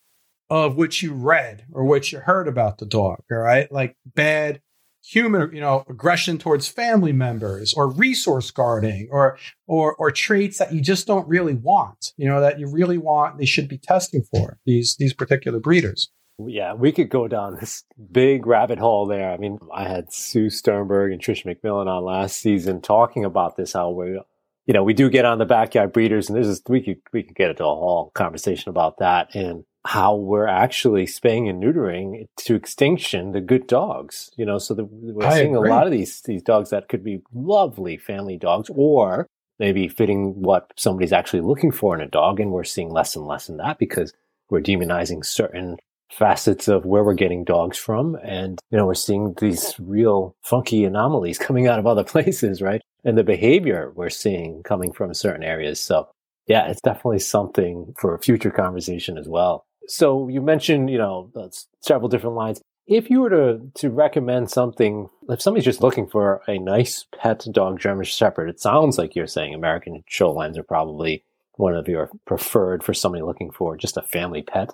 of what you read or what you heard about the dog. All right. Like bad human, you know, aggression towards family members or resource guarding or, or, or traits that you just don't really want, you know, that you really want, they should be testing for these, these particular breeders. Yeah, we could go down this big rabbit hole there. I mean, I had Sue Sternberg and Trish McMillan on last season talking about this, how we you know, we do get on the backyard breeders, and this is we could we could get into a whole conversation about that and how we're actually spaying and neutering to extinction the good dogs. You know, so the, we're I seeing agree. a lot of these these dogs that could be lovely family dogs, or maybe fitting what somebody's actually looking for in a dog, and we're seeing less and less in that because we're demonizing certain facets of where we're getting dogs from. And, you know, we're seeing these real funky anomalies coming out of other places, right? And the behavior we're seeing coming from certain areas. So yeah, it's definitely something for a future conversation as well. So you mentioned, you know, several different lines. If you were to, to recommend something, if somebody's just looking for a nice pet dog German Shepherd, it sounds like you're saying American show lines are probably one of your preferred for somebody looking for just a family pet.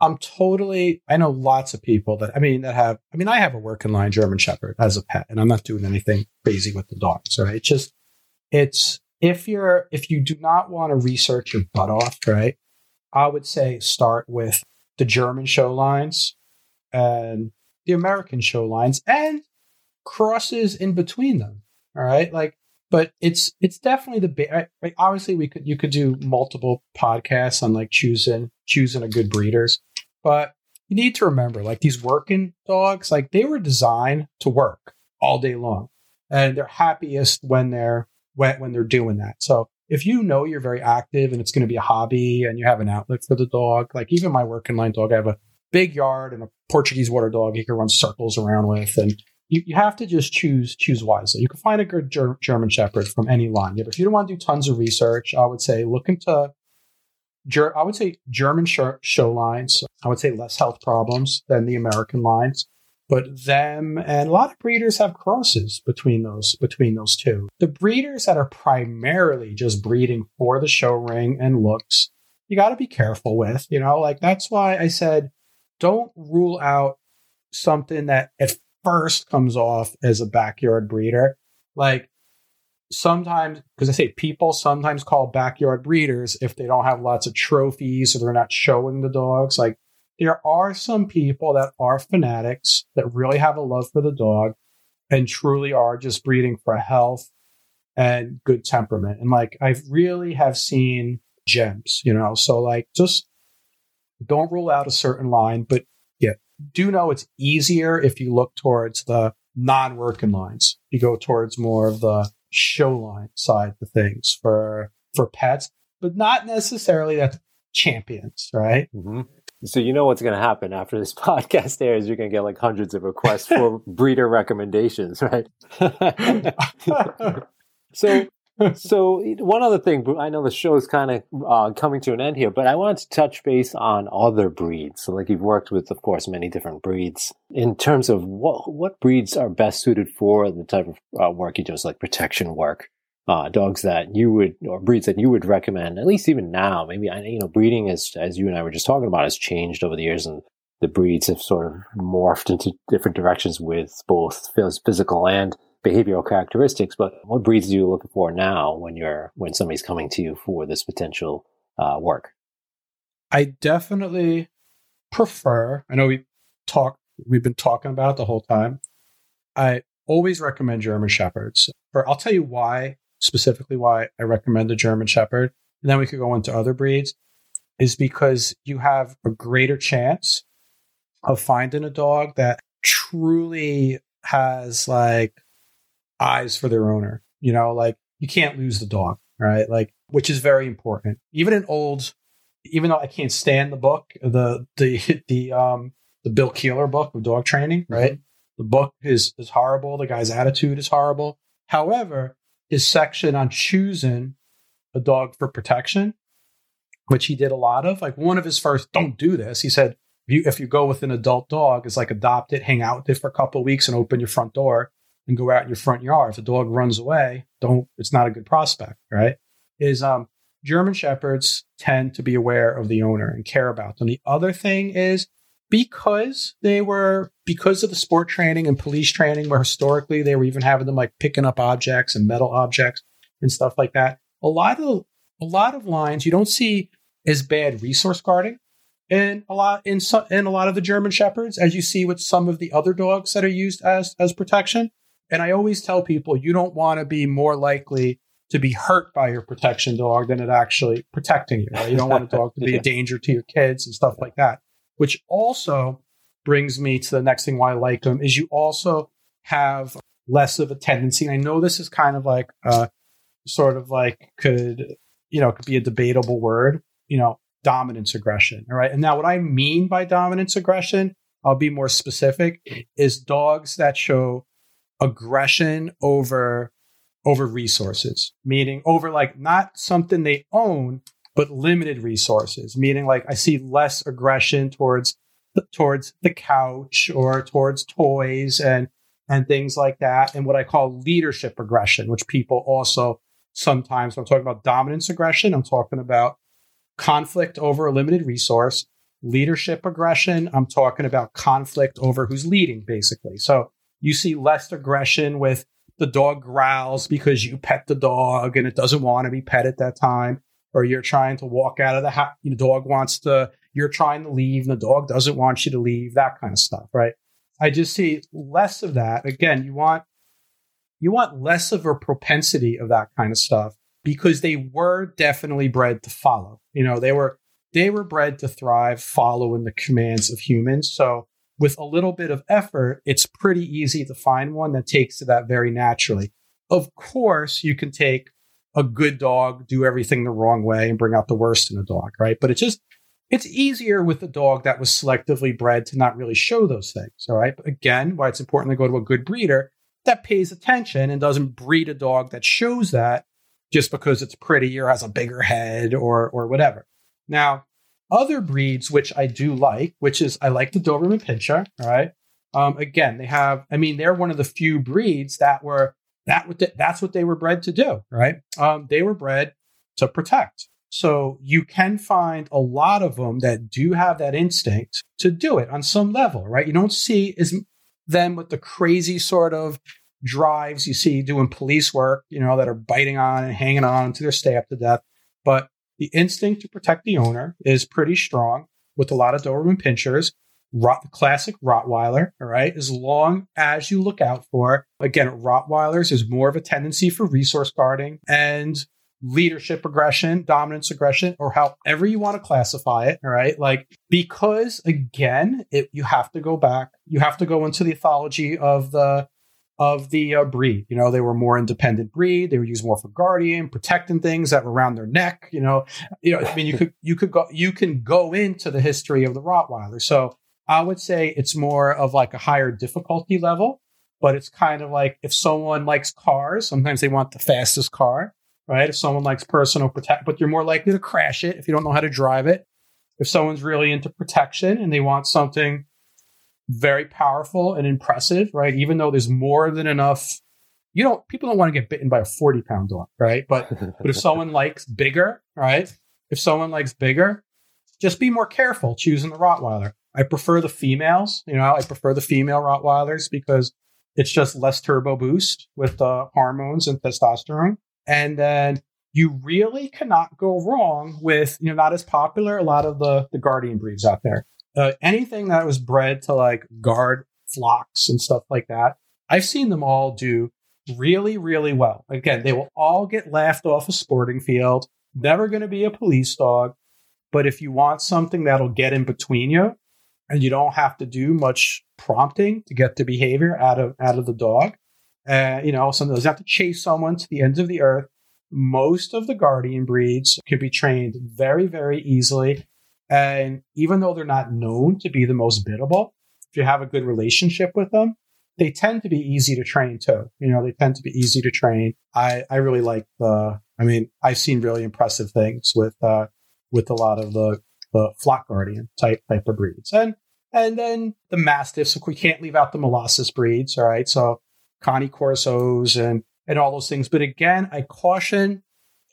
I'm totally, I know lots of people that, I mean, that have, I mean, I have a working line German Shepherd as a pet, and I'm not doing anything crazy with the dogs, right? It's just, it's, if you're, if you do not want to research your butt off, right? I would say start with the German show lines and the American show lines and crosses in between them. All right. Like, but it's it's definitely the right, obviously we could you could do multiple podcasts on like choosing choosing a good breeders but you need to remember, like these working dogs, like they were designed to work all day long, and they're happiest when they're when, when they're doing that. So if you know you're very active and it's going to be a hobby and you have an outlet for the dog, like even my working line dog, I have a big yard and a Portuguese water dog he can run circles around with, and you, you have to just choose choose wisely. You can find a good ger- German Shepherd from any line. But if you don't want to do tons of research, I would say look into Ger- I would say German show, show lines. I would say less health problems than the American lines, but them and a lot of breeders have crosses between those between those two. The breeders that are primarily just breeding for the show ring and looks, you got to be careful with. You know, like that's why I said don't rule out something that at first comes off as a backyard breeder. Like sometimes, because I say people sometimes call backyard breeders if they don't have lots of trophies or they're not showing the dogs. Like there are some people that are fanatics that really have a love for the dog and truly are just breeding for health and good temperament. And like I really have seen gems, you know, so like just don't rule out a certain line, but yeah, do know it's easier if you look towards the non-working lines. You go towards more of the show line side of things for for pets, but not necessarily that champions, right? Mm-hmm. So you know what's going to happen after this podcast airs? You're going to get like hundreds of requests for breeder recommendations, right? so so one other thing, I know the show is kind of uh, coming to an end here, but I wanted to touch base on other breeds. So, like you've worked with, of course, many different breeds. In terms of what what breeds are best suited for the type of uh, work you do, is like protection work. Uh, dogs that you would or breeds that you would recommend, at least even now. Maybe you know breeding as as you and I were just talking about has changed over the years, and the breeds have sort of morphed into different directions with both physical and behavioral characteristics. But what breeds are you looking for now when you're when somebody's coming to you for this potential uh, work? I definitely prefer. I know we talk. We've been talking about the whole time. I always recommend German Shepherds. Or I'll tell you why specifically why I recommend the German Shepherd, and then we could go into other breeds, is because you have a greater chance of finding a dog that truly has like eyes for their owner. You know, like you can't lose the dog, right? Like, which is very important. Even in old, even though I can't stand the book, the the the um the Bill Koehler book of dog training, right? Mm-hmm. The book is is horrible. The guy's attitude is horrible. However, his section on choosing a dog for protection, which he did a lot of. Like one of his first, don't do this. He said, if you, if you go with an adult dog, it's like adopt it, hang out with it for a couple of weeks and open your front door and go out in your front yard. If a dog runs away, don't, it's not a good prospect, right? Is, um, German Shepherds tend to be aware of the owner and care about them. The other thing is because they were because of the sport training and police training where historically they were even having them like picking up objects and metal objects and stuff like that a lot of a lot of lines you don't see as bad resource guarding and a lot in some in a lot of the german shepherds as you see with some of the other dogs that are used as as protection. And i always tell people you don't want to be more likely to be hurt by your protection dog than it actually protecting you right? you don't want a dog to be a danger to your kids and stuff like that which also brings me to the next thing why I like them is you also have less of a tendency. And I know this is kind of like sort of like could you know could be a debatable word, you know, dominance aggression. All right. And now what I mean by dominance aggression, I'll be more specific, is dogs that show aggression over over resources, meaning over like not something they own, but limited resources, meaning like I see less aggression towards towards the couch or towards toys and and things like that, and what I call leadership aggression, which people also sometimes when I'm talking about dominance aggression, I'm talking about conflict over a limited resource. Leadership aggression, I'm talking about conflict over who's leading, basically. So you see less aggression with the dog growls because you pet the dog and it doesn't want to be pet at that time or you're trying to walk out of the house. The dog wants to, you're trying to leave and the dog doesn't want you to leave, that kind of stuff, right? I just see less of that. Again, you want, you want less of a propensity of that kind of stuff because they were definitely bred to follow. You know, they were, they were bred to thrive following the commands of humans. So with a little bit of effort, it's pretty easy to find one that takes to that very naturally. Of course, you can take a good dog do everything the wrong way and bring out the worst in a dog, right? But it's just it's easier with a dog that was selectively bred to not really show those things. All right. But again, why it's important to go to a good breeder that pays attention and doesn't breed a dog that shows that just because it's pretty or has a bigger head or or whatever. Now, other breeds which I do like, which is I like the Doberman Pinscher. All right. Um, again, they have. I mean, they're one of the few breeds that were that that's what they were bred to do, right? Um, they were bred to protect. So you can find a lot of them that do have that instinct to do it on some level, right? You don't see as them with the crazy sort of drives you see doing police work, you know, that are biting on and hanging on until they're stabbed to death. But the instinct to protect the owner is pretty strong with a lot of Doberman pinschers. Rot, classic Rottweiler, all right, as long as you look out for, again, Rottweilers is more of a tendency for resource guarding and leadership aggression, dominance aggression, or however you want to classify it, all right? Like, because again, it, you have to go back, you have to go into the ethology of the of the uh, breed. You know, they were more independent breed. They were used more for guardian, protecting things that were around their neck. You know, you know. I mean, you could you could go you can go into the history of the Rottweiler. So I would say it's more of like a higher difficulty level, but it's kind of like if someone likes cars, sometimes they want the fastest car, right? If someone likes personal protect, but you're more likely to crash it if you don't know how to drive it. If someone's really into protection and they want something very powerful and impressive, right? Even though there's more than enough you don't people don't want to get bitten by a 40 pound dog, right? But but if someone likes bigger, right? If someone likes bigger, just be more careful choosing the Rottweiler. I prefer the females, you know, I prefer the female Rottweilers because it's just less turbo boost with the uh, hormones and testosterone. And then you really cannot go wrong with, you know, not as popular, a lot of the, the guardian breeds out there. Uh, anything that was bred to like guard flocks and stuff like that, I've seen them all do really, really well. Again, they will all get laughed off a sporting field, never going to be a police dog. But if you want something that'll get in between you and you don't have to do much prompting to get the behavior out of out of the dog, uh, you know, some doesn't have to chase someone to the ends of the earth. Most of the guardian breeds can be trained very, very easily. And even though they're not known to be the most biddable, if you have a good relationship with them, they tend to be easy to train too. You know, they tend to be easy to train. I, I really like the, I mean, I've seen really impressive things with, uh, with a lot of the, the flock guardian type, type of breeds. And, and then the mastiffs, we can't leave out the Molosser breeds. All right. So Cane Corsos and, and all those things. But again, I caution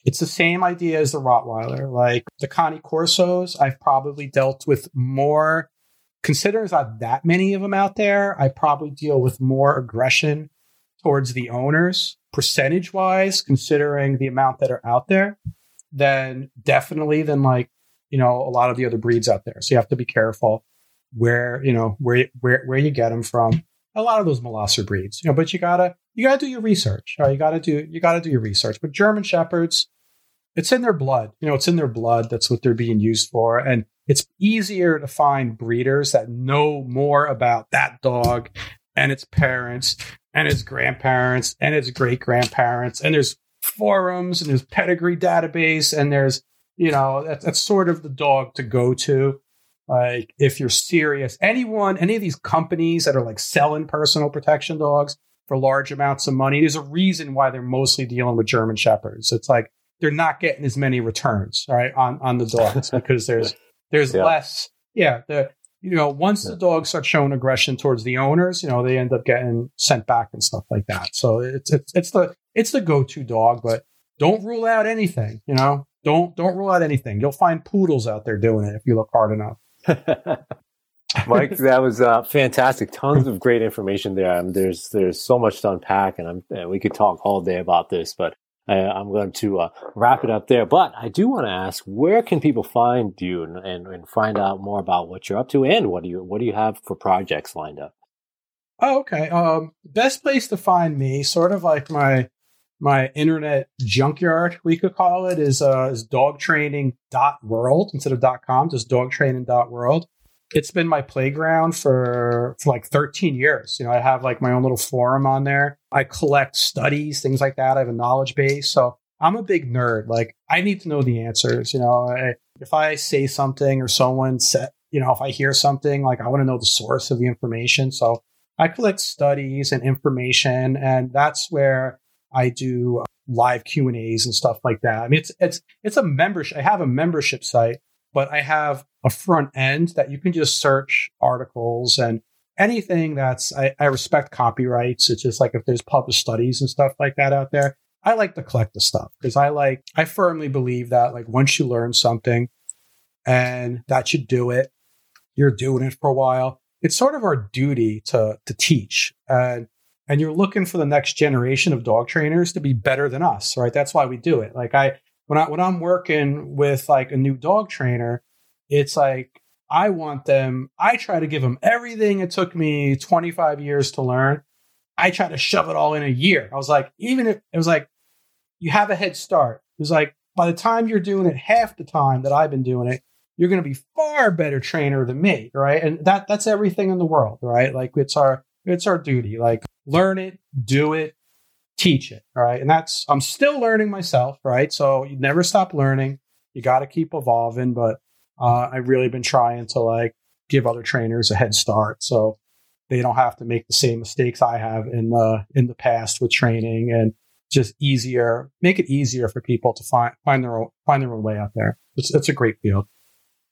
it's the same idea as the Rottweiler. Like the Cane Corsos, I've probably dealt with more considering there's not that many of them out there, I probably deal with more aggression towards the owners, percentage wise, considering the amount that are out there, than definitely than like, you know, a lot of the other breeds out there. So you have to be careful where, you know, where, where, where you get them from. A lot of those Molosser breeds, you know, but you gotta, you gotta do your research. You gotta do, you gotta do your research. But German Shepherds, it's in their blood. You know, it's in their blood. That's what they're being used for. And it's easier to find breeders that know more about that dog and its parents and its grandparents and its great grandparents. And there's forums and there's pedigree database and there's, you know, that's, that's sort of the dog to go to. Like if you're serious, anyone, any of these companies that are like selling personal protection dogs for large amounts of money, there's a reason why they're mostly dealing with German shepherds. It's like they're not getting as many returns, right, on on the dogs because there's there's yeah. less. Yeah, the you know once yeah. the dogs start showing aggression towards the owners, you know they end up getting sent back and stuff like that. So it's it's it's the it's the go to dog, but don't rule out anything. You know, don't don't rule out anything. You'll find poodles out there doing it if you look hard enough. Mike, that was uh, fantastic. Tons of great information there. Um, there's there's so much to unpack, and, I'm, and we could talk all day about this. But I, am going to uh, wrap it up there. But I do want to ask, where can people find you and, and, and, find out more about what you're up to and what do you what do you have for projects lined up? Oh, okay. Um, best place to find me, sort of like my my internet junkyard, we could call it, is uh, is dogtraining.world instead of dot .com, just dogtraining.world it's been my playground for, for like 13 years. You know, I have like my own little forum on there. I collect studies, things like that. I have a knowledge base. So I'm a big nerd. Like I need to know the answers. You know, I, if I say something or someone said, you know, if I hear something, like I want to know the source of the information. So I collect studies and information, and that's where I do uh, live Q and A's and stuff like that. I mean, it's it's it's a membership. I have a membership site but I have a front end that you can just search articles and anything that's, I, I respect copyrights. It's just like if there's published studies and stuff like that out there, I like to collect the stuff because I like, I firmly believe that like once you learn something and that you do it, you're doing it for a while. It's sort of our duty to, to teach and, and you're looking for the next generation of dog trainers to be better than us, right? That's why we do it. Like I, when I when I'm working with like a new dog trainer, it's like I want them. I try to give them everything it took me 25 years to learn. I try to shove it all in a year. I was like, even if it was like you have a head start. It was like by the time you're doing it half the time that I've been doing it, you're going to be far better trainer than me, right? And that that's everything in the world, right? Like it's our it's our duty. Like learn it, do it, teach it. Right. And that's, I'm still learning myself. Right. So you never stop learning. You got to keep evolving. But uh, I've really been trying to like give other trainers a head start. So they don't have to make the same mistakes I have in the, in the past with training and just easier, make it easier for people to find, find their own, find their own way out there. It's, it's a great field.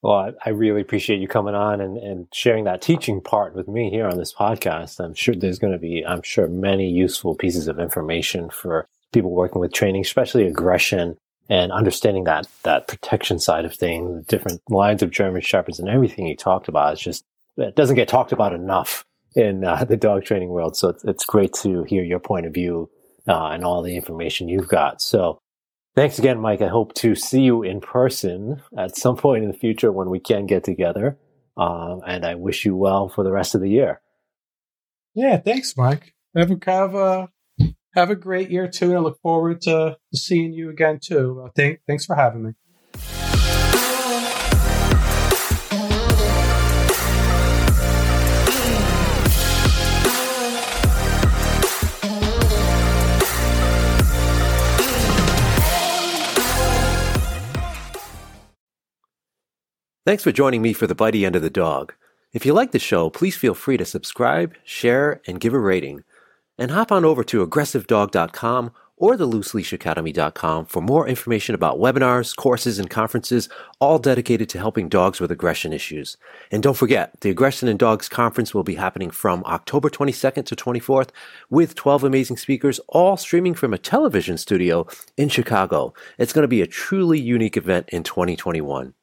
Well, I, I, really appreciate you coming on and, and sharing that teaching part with me here on this podcast. I'm sure there's going to be, I'm sure, many useful pieces of information for people working with training, especially aggression and understanding that that protection side of things, the different lines of German shepherds, and everything you talked about. It's just it doesn't get talked about enough in uh, the dog training world. So it's, it's great to hear your point of view uh, and all the information you've got. So thanks again, Mike. I hope to see you in person at some point in the future when we can get together. Um, and I wish you well for the rest of the year. Yeah, thanks, Mike. Have a, have a, have a great year too. And I look forward to seeing you again too. Uh, th- thanks for having me. Thanks for joining me for the bitey end of the dog. If you like the show, please feel free to subscribe, share, and give a rating. And hop on over to aggressivedog.com or the looseleashacademy.com for more information about webinars, courses, and conferences, all dedicated to helping dogs with aggression issues. And don't forget, the Aggression in Dogs Conference will be happening from October 22nd to 24th with 12 amazing speakers, all streaming from a television studio in Chicago. It's going to be a truly unique event in 2021.